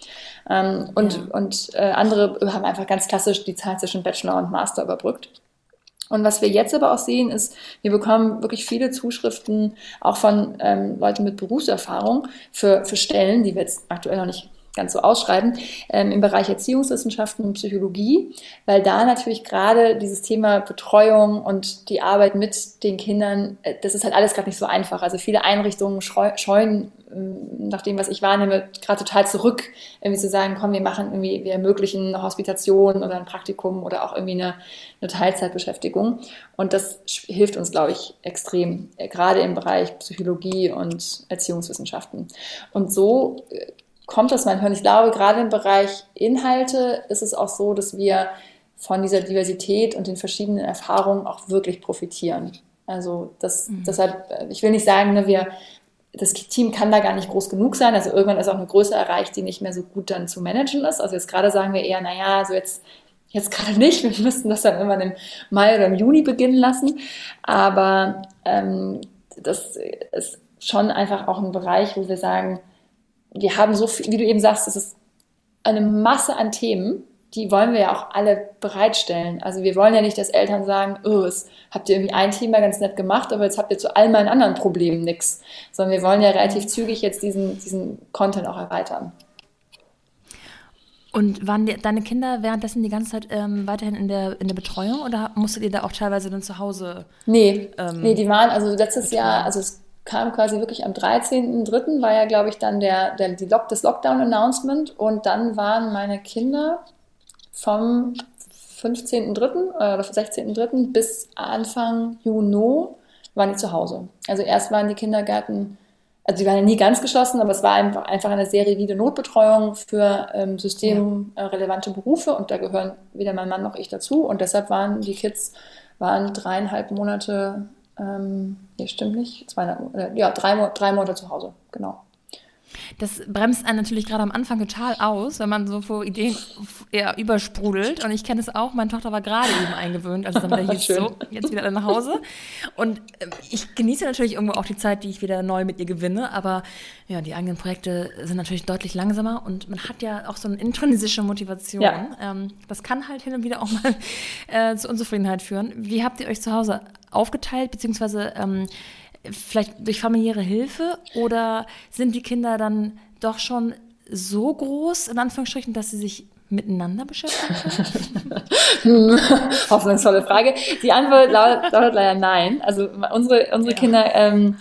Ähm, und ja. und äh, andere haben einfach ganz klassisch die Zeit zwischen Bachelor und Master überbrückt. Und was wir jetzt aber auch sehen, ist, wir bekommen wirklich viele Zuschriften auch von ähm, Leuten mit Berufserfahrung für, für Stellen, die wir jetzt aktuell noch nicht ganz so ausschreiben, ähm, im Bereich Erziehungswissenschaften und Psychologie, weil da natürlich gerade dieses Thema Betreuung und die Arbeit mit den Kindern, äh, das ist halt alles gerade nicht so einfach. Also viele Einrichtungen scheuen, nach dem, was ich wahrnehme, gerade total zurück, irgendwie zu sagen, komm, wir machen irgendwie, wir ermöglichen eine Hospitation oder ein Praktikum oder auch irgendwie eine, eine Teilzeitbeschäftigung. Und das hilft uns, glaube ich, extrem, äh, gerade im Bereich Psychologie und Erziehungswissenschaften. Und so äh, kommt das manchmal. Und ich glaube, gerade im Bereich Inhalte ist es auch so, dass wir von dieser Diversität und den verschiedenen Erfahrungen auch wirklich profitieren. Also das, mhm. deshalb, ich will nicht sagen, ne, wir, das Team kann da gar nicht groß genug sein. Also irgendwann ist auch eine Größe erreicht, die nicht mehr so gut dann zu managen ist. Also jetzt gerade sagen wir eher, naja, also jetzt, jetzt gerade nicht. Wir müssten das dann irgendwann im Mai oder im Juni beginnen lassen. Aber ähm, das ist schon einfach auch ein Bereich, wo wir sagen, wir haben so viel, wie du eben sagst, es ist eine Masse an Themen, die wollen wir ja auch alle bereitstellen. Also wir wollen ja nicht, dass Eltern sagen, oh, es habt ihr irgendwie ein Thema ganz nett gemacht, aber jetzt habt ihr zu all meinen anderen Problemen nichts. Sondern wir wollen ja relativ zügig jetzt diesen, diesen Content auch erweitern. Und waren die, deine Kinder währenddessen die ganze Zeit ähm, weiterhin in der, in der Betreuung oder musstet ihr da auch teilweise dann zu Hause? Nee, ähm, nee die waren also letztes betreuen? Jahr, also es kam quasi wirklich am 13.03. war ja, glaube ich, dann der, der, die Lock, das Lockdown-Announcement und dann waren meine Kinder vom 15.03. oder 16.03. bis Anfang Juni waren die zu Hause. Also erst waren die Kindergärten, also die waren ja nie ganz geschlossen, aber es war einfach, eine sehr rigide Notbetreuung für ähm, systemrelevante Berufe und da gehören weder mein Mann noch ich dazu und deshalb waren die Kids waren dreieinhalb Monate ähm, nee, stimmt nicht. Zwei, äh, ja, drei, drei Monate zu Hause, genau. Das bremst einen natürlich gerade am Anfang total aus, wenn man so vor Ideen eher übersprudelt. Und ich kenne es auch, meine Tochter war gerade eben eingewöhnt, also dann wieder hieß so, jetzt wieder nach Hause. Und äh, ich genieße natürlich irgendwo auch die Zeit, die ich wieder neu mit ihr gewinne. Aber ja, die eigenen Projekte sind natürlich deutlich langsamer und man hat ja auch so eine intrinsische Motivation. Ja. Ähm, das kann halt hin und wieder auch mal äh, zu Unzufriedenheit führen. Wie habt ihr euch zu Hause aufgeteilt, beziehungsweise ähm, vielleicht durch familiäre Hilfe oder sind die Kinder dann doch schon so groß, in Anführungsstrichen, dass sie sich miteinander beschäftigt hm, Hoffnungsvolle Frage. Die Antwort lautet, lautet leider nein. Also unsere, unsere ja. Kinder ähm,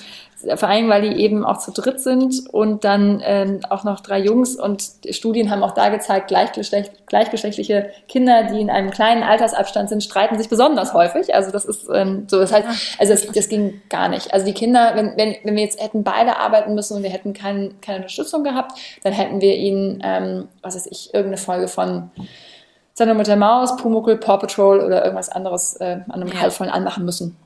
vor allem, weil die eben auch zu dritt sind und dann ähm, auch noch drei Jungs und Studien haben auch da gezeigt, gleichgeschlecht, gleichgeschlechtliche Kinder, die in einem kleinen Altersabstand sind, streiten sich besonders häufig. Also das ist ähm, so, das heißt, also das, das ging gar nicht. Also die Kinder, wenn, wenn, wenn wir jetzt hätten beide arbeiten müssen und wir hätten kein, keine Unterstützung gehabt, dann hätten wir ihnen, ähm, was weiß ich, irgendeine Folge von Sendung mit der Maus, Pumuckl, Paw Patrol oder irgendwas anderes äh, an einem ja. Halbvollen anmachen müssen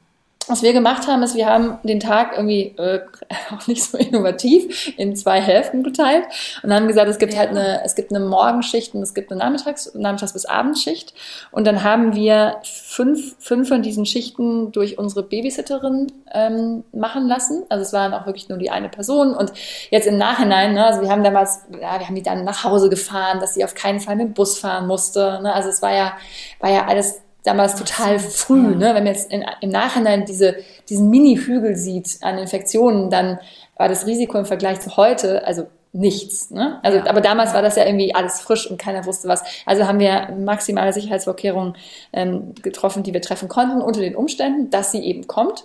was wir gemacht haben, ist, wir haben den Tag irgendwie äh, auch nicht so innovativ in zwei Hälften geteilt und haben gesagt, es gibt ja. halt eine, es gibt eine Morgenschicht und es gibt eine Nachmittags-, Nachmittags bis Abendschicht. Und dann haben wir fünf, fünf von diesen Schichten durch unsere Babysitterin ähm, machen lassen. Also es waren auch wirklich nur die eine Person. Und jetzt im Nachhinein, ne, also wir haben damals, ja, wir haben die dann nach Hause gefahren, dass sie auf keinen Fall mit dem Bus fahren musste. Ne? Also es war ja, war ja alles damals total früh. Ne? Wenn man jetzt in, im Nachhinein diese, diesen Mini-Hügel sieht an Infektionen, dann war das Risiko im Vergleich zu heute, also nichts. Ne? Also, ja. aber damals war das ja irgendwie alles frisch und keiner wusste was. Also haben wir maximale Sicherheitsvorkehrungen ähm, getroffen, die wir treffen konnten unter den Umständen, dass sie eben kommt.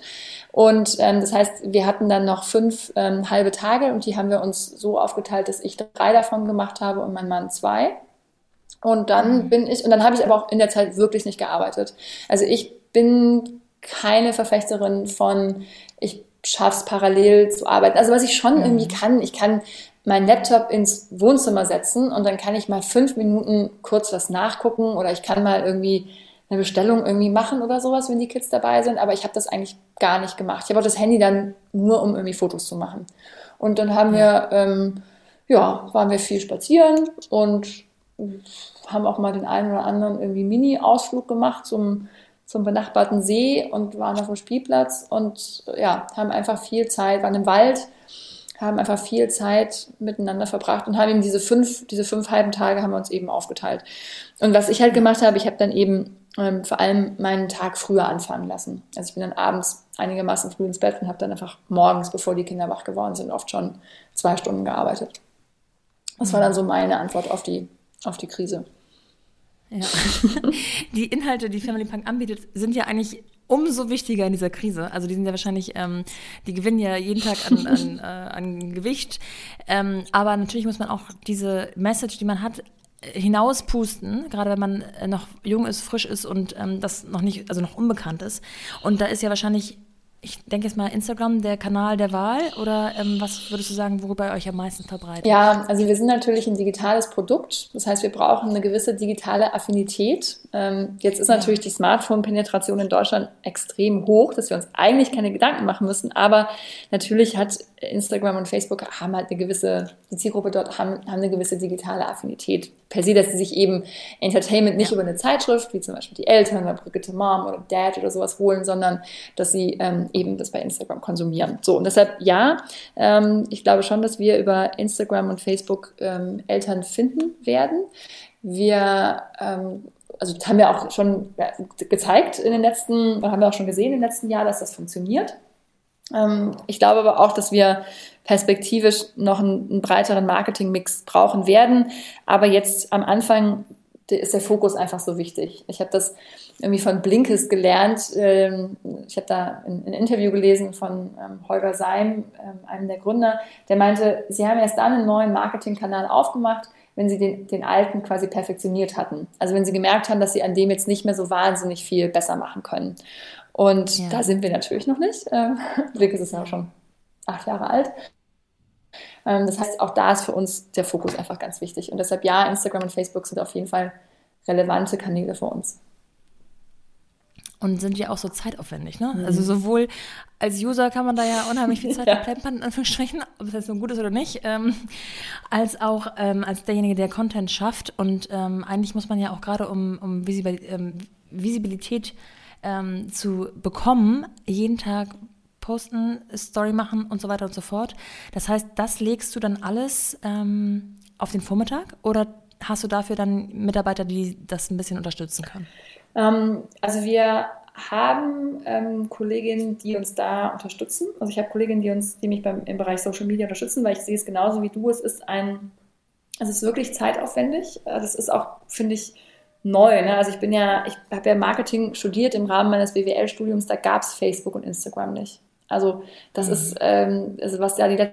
Und ähm, das heißt, wir hatten dann noch fünf ähm, halbe Tage und die haben wir uns so aufgeteilt, dass ich drei davon gemacht habe und mein Mann zwei. Und dann mhm. bin ich, und dann habe ich aber auch in der Zeit wirklich nicht gearbeitet. Also ich bin keine Verfechterin von, ich schaff's parallel zu arbeiten. Also was ich schon mhm. irgendwie kann, ich kann meinen Laptop ins Wohnzimmer setzen und dann kann ich mal fünf Minuten kurz was nachgucken oder ich kann mal irgendwie eine Bestellung irgendwie machen oder sowas, wenn die Kids dabei sind. Aber ich habe das eigentlich gar nicht gemacht. Ich habe auch das Handy dann nur, um irgendwie Fotos zu machen. Und dann haben wir, ähm, ja, waren wir viel spazieren und haben auch mal den einen oder anderen irgendwie Mini-Ausflug gemacht zum, zum benachbarten See und waren auf dem Spielplatz und ja, haben einfach viel Zeit, waren im Wald, haben einfach viel Zeit miteinander verbracht und haben eben diese fünf, diese fünf halben Tage haben wir uns eben aufgeteilt. Und was ich halt gemacht habe, ich habe dann eben ähm, vor allem meinen Tag früher anfangen lassen. Also ich bin dann abends einigermaßen früh ins Bett und habe dann einfach morgens, bevor die Kinder wach geworden sind, oft schon zwei Stunden gearbeitet. Das war dann so meine Antwort auf die auf die Krise. Ja. Die Inhalte, die Family Punk anbietet, sind ja eigentlich umso wichtiger in dieser Krise. Also die sind ja wahrscheinlich, ähm, die gewinnen ja jeden Tag an, an, äh, an Gewicht. Ähm, aber natürlich muss man auch diese Message, die man hat, hinauspusten, gerade wenn man noch jung ist, frisch ist und ähm, das noch nicht, also noch unbekannt ist. Und da ist ja wahrscheinlich ich denke jetzt mal Instagram der Kanal der Wahl oder ähm, was würdest du sagen, worüber ihr euch am meisten verbreitet? Ja, also wir sind natürlich ein digitales Produkt. Das heißt, wir brauchen eine gewisse digitale Affinität. Ähm, jetzt ist ja. natürlich die Smartphone-Penetration in Deutschland extrem hoch, dass wir uns eigentlich keine Gedanken machen müssen. Aber natürlich hat Instagram und Facebook haben halt eine gewisse, die Zielgruppe dort haben, haben eine gewisse digitale Affinität. Per se, dass sie sich eben Entertainment nicht ja. über eine Zeitschrift, wie zum Beispiel die Eltern oder Brigitte Mom oder Dad oder sowas holen, sondern dass sie ähm, eben das bei Instagram konsumieren. So, und deshalb ja, ähm, ich glaube schon, dass wir über Instagram und Facebook ähm, Eltern finden werden. Wir ähm, also das haben wir auch schon gezeigt in den letzten, haben wir auch schon gesehen im letzten Jahr, dass das funktioniert. Ähm, ich glaube aber auch, dass wir perspektivisch noch einen, einen breiteren Marketingmix brauchen werden. Aber jetzt am Anfang ist der Fokus einfach so wichtig. Ich habe das irgendwie von Blinkes gelernt. Ähm, ich habe da ein, Interview gelesen von ähm, Holger Seim, einem der Gründer, der meinte, sie haben erst dann einen neuen Marketingkanal aufgemacht, wenn sie den, den alten quasi perfektioniert hatten. Also wenn sie gemerkt haben, dass sie an dem jetzt nicht mehr so wahnsinnig viel besser machen können. Und ja. da sind wir natürlich noch nicht. Ähm, ist ja schon acht Jahre alt. Ähm, das heißt, auch da ist für uns der Fokus einfach ganz wichtig. Und deshalb ja, Instagram und Facebook sind auf jeden Fall relevante Kanäle für uns. Und sind ja auch so zeitaufwendig, ne? Mhm. Also sowohl als User kann man da ja unheimlich viel Zeit ja. verplempern, in Anführungsstrichen, ob es jetzt so gut ist oder nicht, ähm, als auch ähm, als derjenige, der Content schafft. Und ähm, eigentlich muss man ja auch gerade, um, um ähm, Visibilität ähm, zu bekommen, jeden Tag posten, Story machen und so weiter und so fort. Das heißt, das legst du dann alles ähm, auf den Vormittag oder hast du dafür dann Mitarbeiter, die das ein bisschen unterstützen können? Ähm, also wir haben ähm, Kolleginnen, die uns da unterstützen. Also ich habe Kolleginnen, die uns, die mich beim, im Bereich Social Media unterstützen, weil ich sehe es genauso wie du. Es ist ein Es ist wirklich zeitaufwendig. Das ist auch, finde ich, neu. Ne? Also ich bin ja, ich habe ja Marketing studiert im Rahmen meines BWL-Studiums, da gab es Facebook und Instagram nicht. Also das mhm. ist, ähm, also was ja die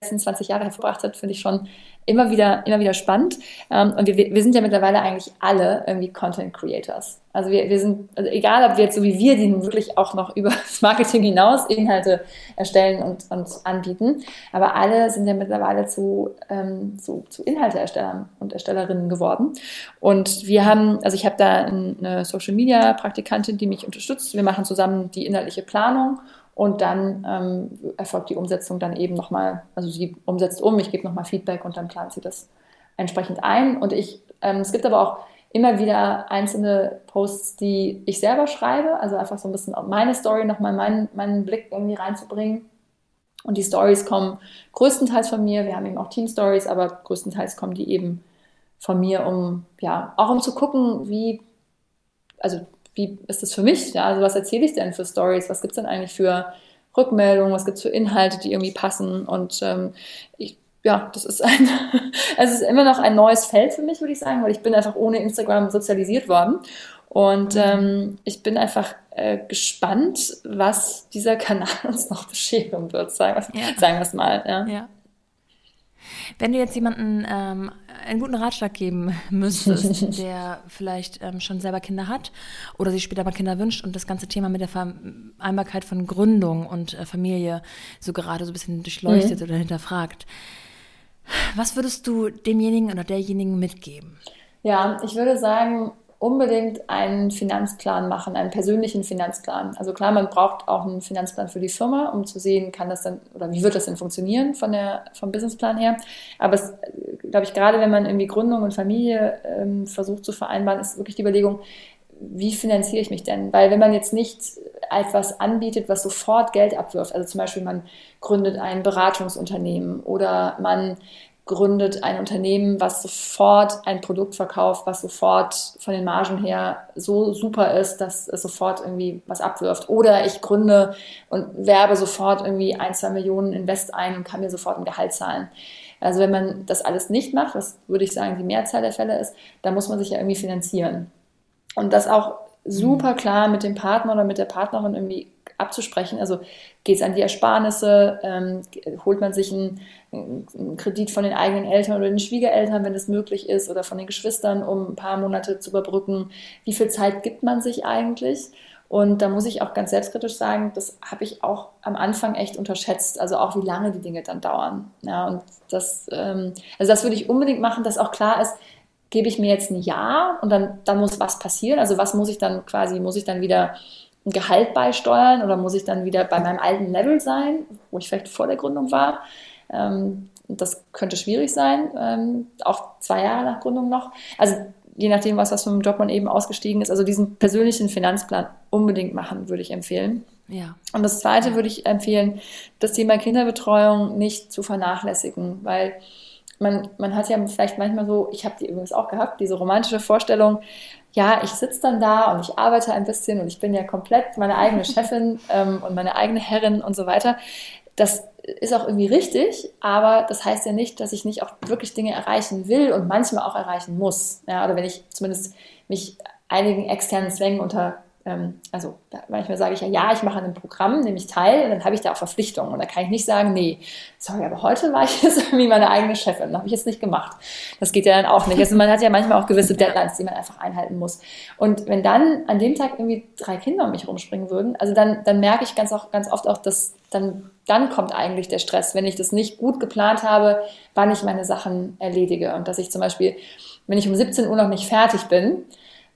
letzten 20 Jahre hervorgebracht hat, finde ich schon immer wieder, immer wieder spannend. Ähm, und wir, wir sind ja mittlerweile eigentlich alle irgendwie Content Creators. Also wir, wir sind, also egal ob wir jetzt so wie wir, die wirklich auch noch über das Marketing hinaus Inhalte erstellen und, und anbieten, aber alle sind ja mittlerweile zu, ähm, zu, zu Inhalteerstellern und Erstellerinnen geworden. Und wir haben, also ich habe da eine Social Media Praktikantin, die mich unterstützt. Wir machen zusammen die inhaltliche Planung und dann ähm, erfolgt die Umsetzung dann eben nochmal, also sie umsetzt um, ich gebe nochmal Feedback und dann plant sie das entsprechend ein. Und ich, ähm, es gibt aber auch immer wieder einzelne Posts, die ich selber schreibe, also einfach so ein bisschen meine Story nochmal meinen, meinen Blick irgendwie reinzubringen. Und die Stories kommen größtenteils von mir. Wir haben eben auch Team Stories, aber größtenteils kommen die eben von mir, um ja auch um zu gucken, wie also wie ist das für mich? Ja, also was erzähle ich denn für Stories? Was gibt es denn eigentlich für Rückmeldungen? Was gibt es für Inhalte, die irgendwie passen? Und ähm, ich, ja, das ist ein, es ist immer noch ein neues Feld für mich, würde ich sagen, weil ich bin einfach ohne Instagram sozialisiert worden. Und mhm. ähm, ich bin einfach äh, gespannt, was dieser Kanal uns noch bescheren wird, sagen wir ja. es mal. Ja. ja. Wenn du jetzt jemanden ähm, einen guten Ratschlag geben müsstest, der vielleicht ähm, schon selber Kinder hat oder sich später mal Kinder wünscht und das ganze Thema mit der Vereinbarkeit von Gründung und äh, Familie so gerade so ein bisschen durchleuchtet mhm. oder hinterfragt, was würdest du demjenigen oder derjenigen mitgeben? Ja, ich würde sagen, unbedingt einen Finanzplan machen, einen persönlichen Finanzplan. Also klar, man braucht auch einen Finanzplan für die Firma, um zu sehen, kann das dann oder wie wird das denn funktionieren von der, vom Businessplan her. Aber es, glaube ich, gerade wenn man irgendwie Gründung und Familie ähm, versucht zu vereinbaren, ist wirklich die Überlegung, wie finanziere ich mich denn? Weil wenn man jetzt nicht etwas anbietet, was sofort Geld abwirft, also zum Beispiel man gründet ein Beratungsunternehmen oder man gründet ein Unternehmen, was sofort ein Produkt verkauft, was sofort von den Margen her so super ist, dass es sofort irgendwie was abwirft. Oder ich gründe und werbe sofort irgendwie ein, zwei Millionen Invest ein und kann mir sofort ein Gehalt zahlen. Also wenn man das alles nicht macht, was würde ich sagen die Mehrzahl der Fälle ist, dann muss man sich ja irgendwie finanzieren. Und das auch super klar mit dem Partner oder mit der Partnerin irgendwie abzusprechen. Also geht es an die Ersparnisse, ähm, holt man sich einen, einen, Kredit von den eigenen Eltern oder den Schwiegereltern, wenn es möglich ist, oder von den Geschwistern, um ein paar Monate zu überbrücken. Wie viel Zeit gibt man sich eigentlich? Und da muss ich auch ganz selbstkritisch sagen, das habe ich auch am Anfang echt unterschätzt, also auch wie lange die Dinge dann dauern. Ja, und das, ähm, also das würde ich unbedingt machen, dass auch klar ist, gebe ich mir jetzt ein Ja und dann, dann muss was passieren. Also was muss ich dann quasi, muss ich dann wieder ein Gehalt beisteuern oder muss ich dann wieder bei meinem alten Level sein, wo ich vielleicht vor der Gründung war? Ähm, das könnte schwierig sein, ähm, auch zwei Jahre nach Gründung noch. Also je nachdem, was, was vom Job man eben ausgestiegen ist. Also diesen persönlichen Finanzplan unbedingt machen, würde ich empfehlen. Ja. Und das Zweite würde ich empfehlen, das Thema Kinderbetreuung nicht zu vernachlässigen, weil man, man hat ja vielleicht manchmal so, ich habe die übrigens auch gehabt, diese romantische Vorstellung, ja, ich sitze dann da und ich arbeite ein bisschen und ich bin ja komplett meine eigene Chefin ähm, und meine eigene Herrin und so weiter. Das ist auch irgendwie richtig, aber das heißt ja nicht, dass ich nicht auch wirklich Dinge erreichen will und manchmal auch erreichen muss. Ja, oder wenn ich zumindest mich einigen externen Zwängen unter also manchmal sage ich ja, ja, ich mache an einem Programm, nehme ich teil und dann habe ich da auch Verpflichtungen. Und da kann ich nicht sagen, nee, sorry, aber heute war ich jetzt irgendwie meine eigene Chefin, habe ich jetzt nicht gemacht. Das geht ja dann auch nicht. Also man hat ja manchmal auch gewisse Deadlines, die man einfach einhalten muss. Und wenn dann an dem Tag irgendwie drei Kinder um mich rumspringen würden, also dann, dann merke ich ganz, auch, ganz oft auch, dass dann, dann kommt eigentlich der Stress, wenn ich das nicht gut geplant habe, wann ich meine Sachen erledige. Und dass ich zum Beispiel, wenn ich um 17 Uhr noch nicht fertig bin,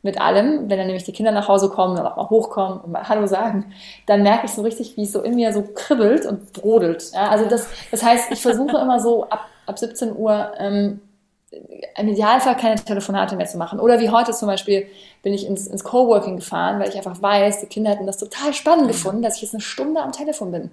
mit allem, wenn dann nämlich die Kinder nach Hause kommen und auch mal hochkommen und mal Hallo sagen, dann merke ich so richtig, wie es so in mir so kribbelt und brodelt. Ja, also das, das heißt, ich versuche immer so ab, ab 17 Uhr ähm, im Idealfall keine Telefonate mehr zu machen. Oder wie heute zum Beispiel bin ich ins, ins Coworking gefahren, weil ich einfach weiß, die Kinder hätten das total spannend gefunden, dass ich jetzt eine Stunde am Telefon bin.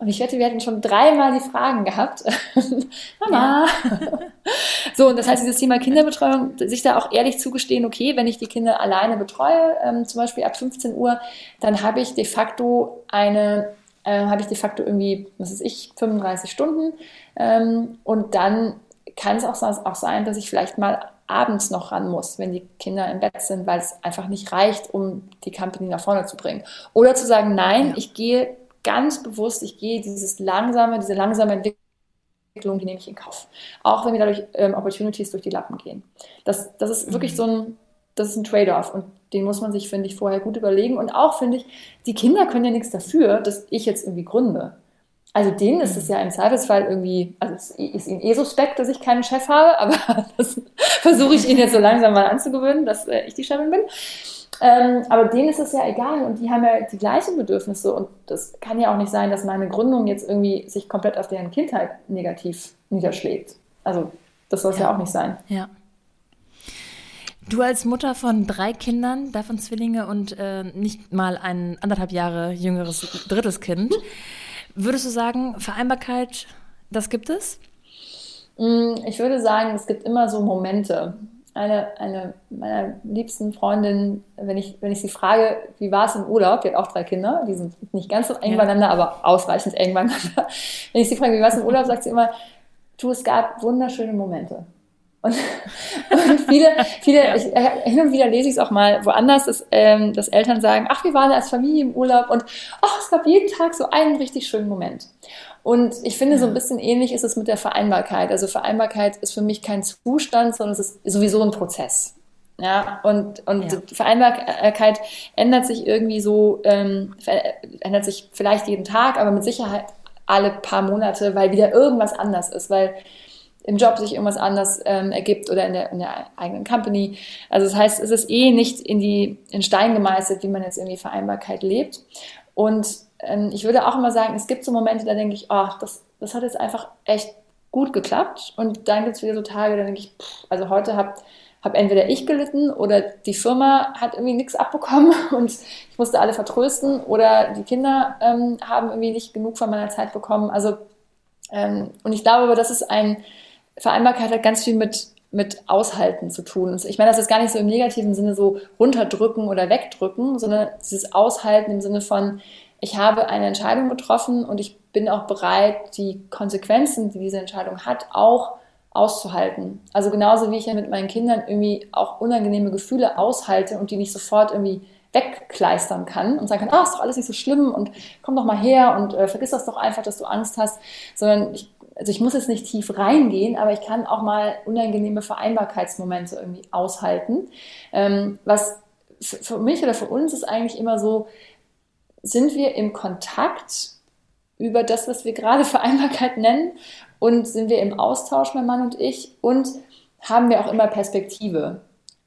Und ich wette, wir hätten schon dreimal die Fragen gehabt. Mama. Ja. so, und das heißt, dieses Thema Kinderbetreuung, sich da auch ehrlich zugestehen, okay, wenn ich die Kinder alleine betreue, ähm, zum Beispiel ab 15 Uhr, dann habe ich de facto eine, äh, habe ich de facto irgendwie, was weiß ich, 35 Stunden. Ähm, und dann kann es auch, auch sein, dass ich vielleicht mal abends noch ran muss, wenn die Kinder im Bett sind, weil es einfach nicht reicht, um die Company nach vorne zu bringen. Oder zu sagen, nein, ja. ich gehe ganz bewusst, ich gehe dieses langsame, diese langsame Entwicklung, die nehme ich in Kauf. Auch wenn mir dadurch ähm, Opportunities durch die Lappen gehen. Das, das ist mhm. wirklich so ein, das ist ein Trade-off und den muss man sich, finde ich, vorher gut überlegen. Und auch, finde ich, die Kinder können ja nichts dafür, dass ich jetzt irgendwie gründe. Also denen ist es ja im Zweifelsfall irgendwie, also es ist ihnen eh suspekt, dass ich keinen Chef habe, aber das versuche ich ihnen jetzt so langsam mal anzugewöhnen, dass äh, ich die Chefin bin. Ähm, aber denen ist es ja egal und die haben ja die gleichen Bedürfnisse und das kann ja auch nicht sein, dass meine Gründung jetzt irgendwie sich komplett auf deren Kindheit negativ niederschlägt. Also das soll es ja. ja auch nicht sein. Ja. Du als Mutter von drei Kindern, davon Zwillinge und äh, nicht mal ein anderthalb Jahre jüngeres drittes Kind, würdest du sagen, Vereinbarkeit, das gibt es? Mm, ich würde sagen, es gibt immer so Momente. Eine, eine meiner liebsten Freundinnen, wenn ich, wenn ich sie frage, wie war es im Urlaub, die hat auch drei Kinder, die sind nicht ganz so eng ja. beieinander, aber ausreichend eng beieinander. Wenn ich sie frage, wie war es im Urlaub, sagt sie immer, du, es gab wunderschöne Momente. Und, und viele, viele, ja. ich, äh, hin und wieder lese ich es auch mal woanders, dass, ähm, dass Eltern sagen, ach, wir waren als Familie im Urlaub und ach, es gab jeden Tag so einen richtig schönen Moment. Und ich finde, so ein bisschen ähnlich ist es mit der Vereinbarkeit. Also Vereinbarkeit ist für mich kein Zustand, sondern es ist sowieso ein Prozess. Ja, und, und ja. Vereinbarkeit ändert sich irgendwie so, ähm, ändert sich vielleicht jeden Tag, aber mit Sicherheit alle paar Monate, weil wieder irgendwas anders ist, weil im Job sich irgendwas anders ähm, ergibt oder in der, in der eigenen Company. Also das heißt, es ist eh nicht in die in Stein gemeißelt, wie man jetzt irgendwie Vereinbarkeit lebt. Und ähm, ich würde auch immer sagen, es gibt so Momente, da denke ich, ach, das, das hat jetzt einfach echt gut geklappt. Und dann gibt es wieder so Tage, da denke ich, pff, also heute habe hab entweder ich gelitten oder die Firma hat irgendwie nichts abbekommen und ich musste alle vertrösten oder die Kinder ähm, haben irgendwie nicht genug von meiner Zeit bekommen. Also ähm, und ich glaube aber, das ist ein Vereinbarkeit hat ganz viel mit, mit Aushalten zu tun. Ich meine, das ist gar nicht so im negativen Sinne so runterdrücken oder wegdrücken, sondern dieses Aushalten im Sinne von, ich habe eine Entscheidung getroffen und ich bin auch bereit, die Konsequenzen, die diese Entscheidung hat, auch auszuhalten. Also genauso wie ich ja mit meinen Kindern irgendwie auch unangenehme Gefühle aushalte und die nicht sofort irgendwie wegkleistern kann und sagen kann, ah, ist doch alles nicht so schlimm und komm doch mal her und äh, vergiss das doch einfach, dass du Angst hast, sondern ich also ich muss jetzt nicht tief reingehen, aber ich kann auch mal unangenehme Vereinbarkeitsmomente irgendwie aushalten. Ähm, was für mich oder für uns ist eigentlich immer so, sind wir im Kontakt über das, was wir gerade Vereinbarkeit nennen und sind wir im Austausch, mein Mann und ich und haben wir auch immer Perspektive.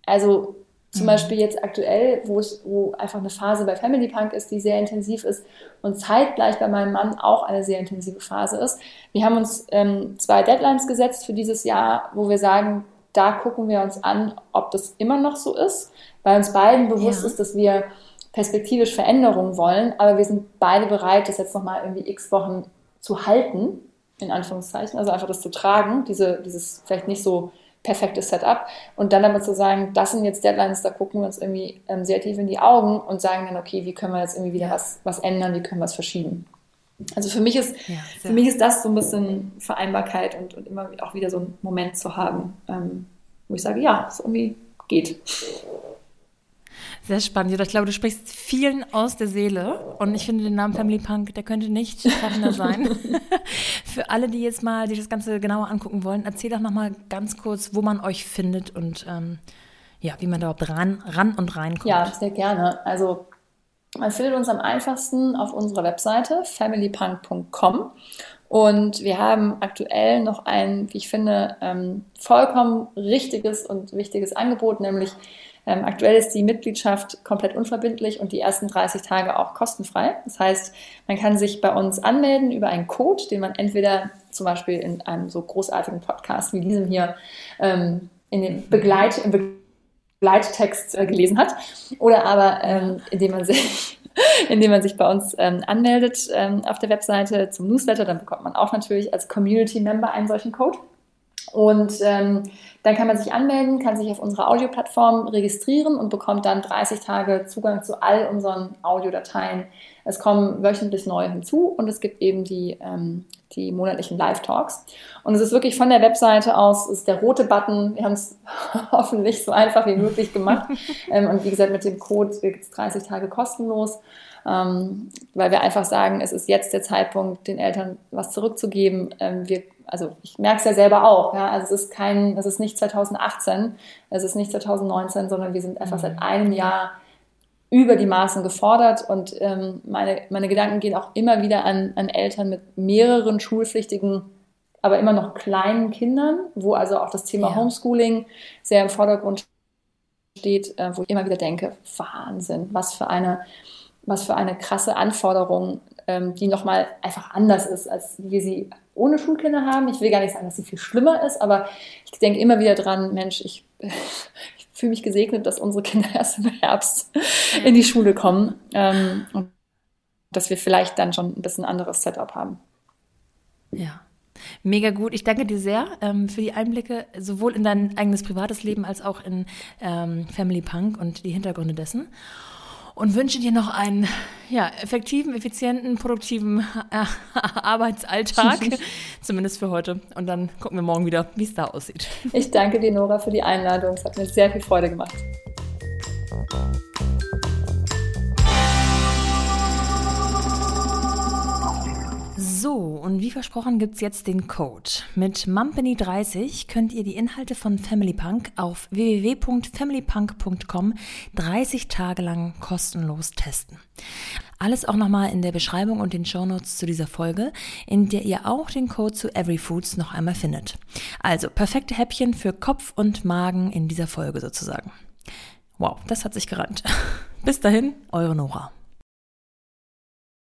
Also zum mhm. Beispiel jetzt aktuell, wo, es, wo einfach eine Phase bei Family Punk ist, die sehr intensiv ist und zeitgleich bei meinem Mann auch eine sehr intensive Phase ist. Wir haben uns ähm, zwei Deadlines gesetzt für dieses Jahr, wo wir sagen, da gucken wir uns an, ob das immer noch so ist, weil uns beiden bewusst ja. ist, dass wir perspektivisch Veränderungen wollen, aber wir sind beide bereit, das jetzt nochmal irgendwie x Wochen zu halten, in Anführungszeichen, also einfach das zu tragen, diese, dieses vielleicht nicht so perfektes Setup. Und dann aber zu sagen, das sind jetzt Deadlines, da gucken wir uns irgendwie ähm, sehr tief in die Augen und sagen dann, okay, wie können wir jetzt irgendwie wieder was, was ändern, wie können wir es verschieben. Also für mich ist, ja, für mich ist das so ein bisschen Vereinbarkeit und, und immer auch wieder so ein Moment zu haben, ähm, wo ich sage, ja, es irgendwie geht. Sehr spannend. Ich glaube, du sprichst vielen aus der Seele. Und ich finde den Namen Family Punk, der könnte nicht treffender sein. Für alle, die jetzt mal sich das Ganze genauer angucken wollen, erzähl doch nochmal ganz kurz, wo man euch findet und ähm, ja, wie man da überhaupt ran, ran und reinkommt. Ja, sehr gerne. Also man findet uns am einfachsten auf unserer Webseite familypunk.com und wir haben aktuell noch ein, wie ich finde, ähm, vollkommen richtiges und wichtiges Angebot, nämlich ähm, aktuell ist die Mitgliedschaft komplett unverbindlich und die ersten 30 Tage auch kostenfrei. Das heißt, man kann sich bei uns anmelden über einen Code, den man entweder zum Beispiel in einem so großartigen Podcast wie diesem hier ähm, in den Begleit, im Begleittext äh, gelesen hat, oder aber ähm, indem man sich indem man sich bei uns ähm, anmeldet ähm, auf der Webseite zum Newsletter, dann bekommt man auch natürlich als Community Member einen solchen Code. Und ähm, dann kann man sich anmelden, kann sich auf unserer Audioplattform registrieren und bekommt dann 30 Tage Zugang zu all unseren Audiodateien. Es kommen wöchentlich neue hinzu und es gibt eben die, ähm, die monatlichen Live-Talks. Und es ist wirklich von der Webseite aus, ist der rote Button. Wir haben es hoffentlich so einfach wie möglich gemacht. ähm, und wie gesagt, mit dem Code gibt es 30 Tage kostenlos, ähm, weil wir einfach sagen, es ist jetzt der Zeitpunkt, den Eltern was zurückzugeben. Ähm, wir, also ich merke es ja selber auch. Ja? Also es ist kein, es ist nicht 2018, es ist nicht 2019, sondern wir sind einfach mhm. seit einem Jahr über die Maßen gefordert und ähm, meine, meine Gedanken gehen auch immer wieder an, an Eltern mit mehreren schulpflichtigen, aber immer noch kleinen Kindern, wo also auch das Thema ja. Homeschooling sehr im Vordergrund steht, äh, wo ich immer wieder denke, Wahnsinn, was für eine, was für eine krasse Anforderung, ähm, die nochmal einfach anders ist, als wir sie ohne Schulkinder haben. Ich will gar nicht sagen, dass sie viel schlimmer ist, aber ich denke immer wieder dran, Mensch, ich, fühle mich gesegnet, dass unsere Kinder erst im Herbst in die Schule kommen ähm, und dass wir vielleicht dann schon ein bisschen anderes Setup haben. Ja. Mega gut. Ich danke dir sehr ähm, für die Einblicke, sowohl in dein eigenes privates Leben als auch in ähm, Family Punk und die Hintergründe dessen und wünsche dir noch einen ja, effektiven, effizienten, produktiven äh, Arbeitsalltag, zumindest für heute. Und dann gucken wir morgen wieder, wie es da aussieht. Ich danke dir, Nora, für die Einladung. Es hat mir sehr viel Freude gemacht. So, und wie versprochen gibt es jetzt den Code. Mit Mumpany30 könnt ihr die Inhalte von Family Punk auf www.familypunk.com 30 Tage lang kostenlos testen. Alles auch nochmal in der Beschreibung und den Shownotes zu dieser Folge, in der ihr auch den Code zu Everyfoods noch einmal findet. Also perfekte Häppchen für Kopf und Magen in dieser Folge sozusagen. Wow, das hat sich gerannt. Bis dahin, eure Nora.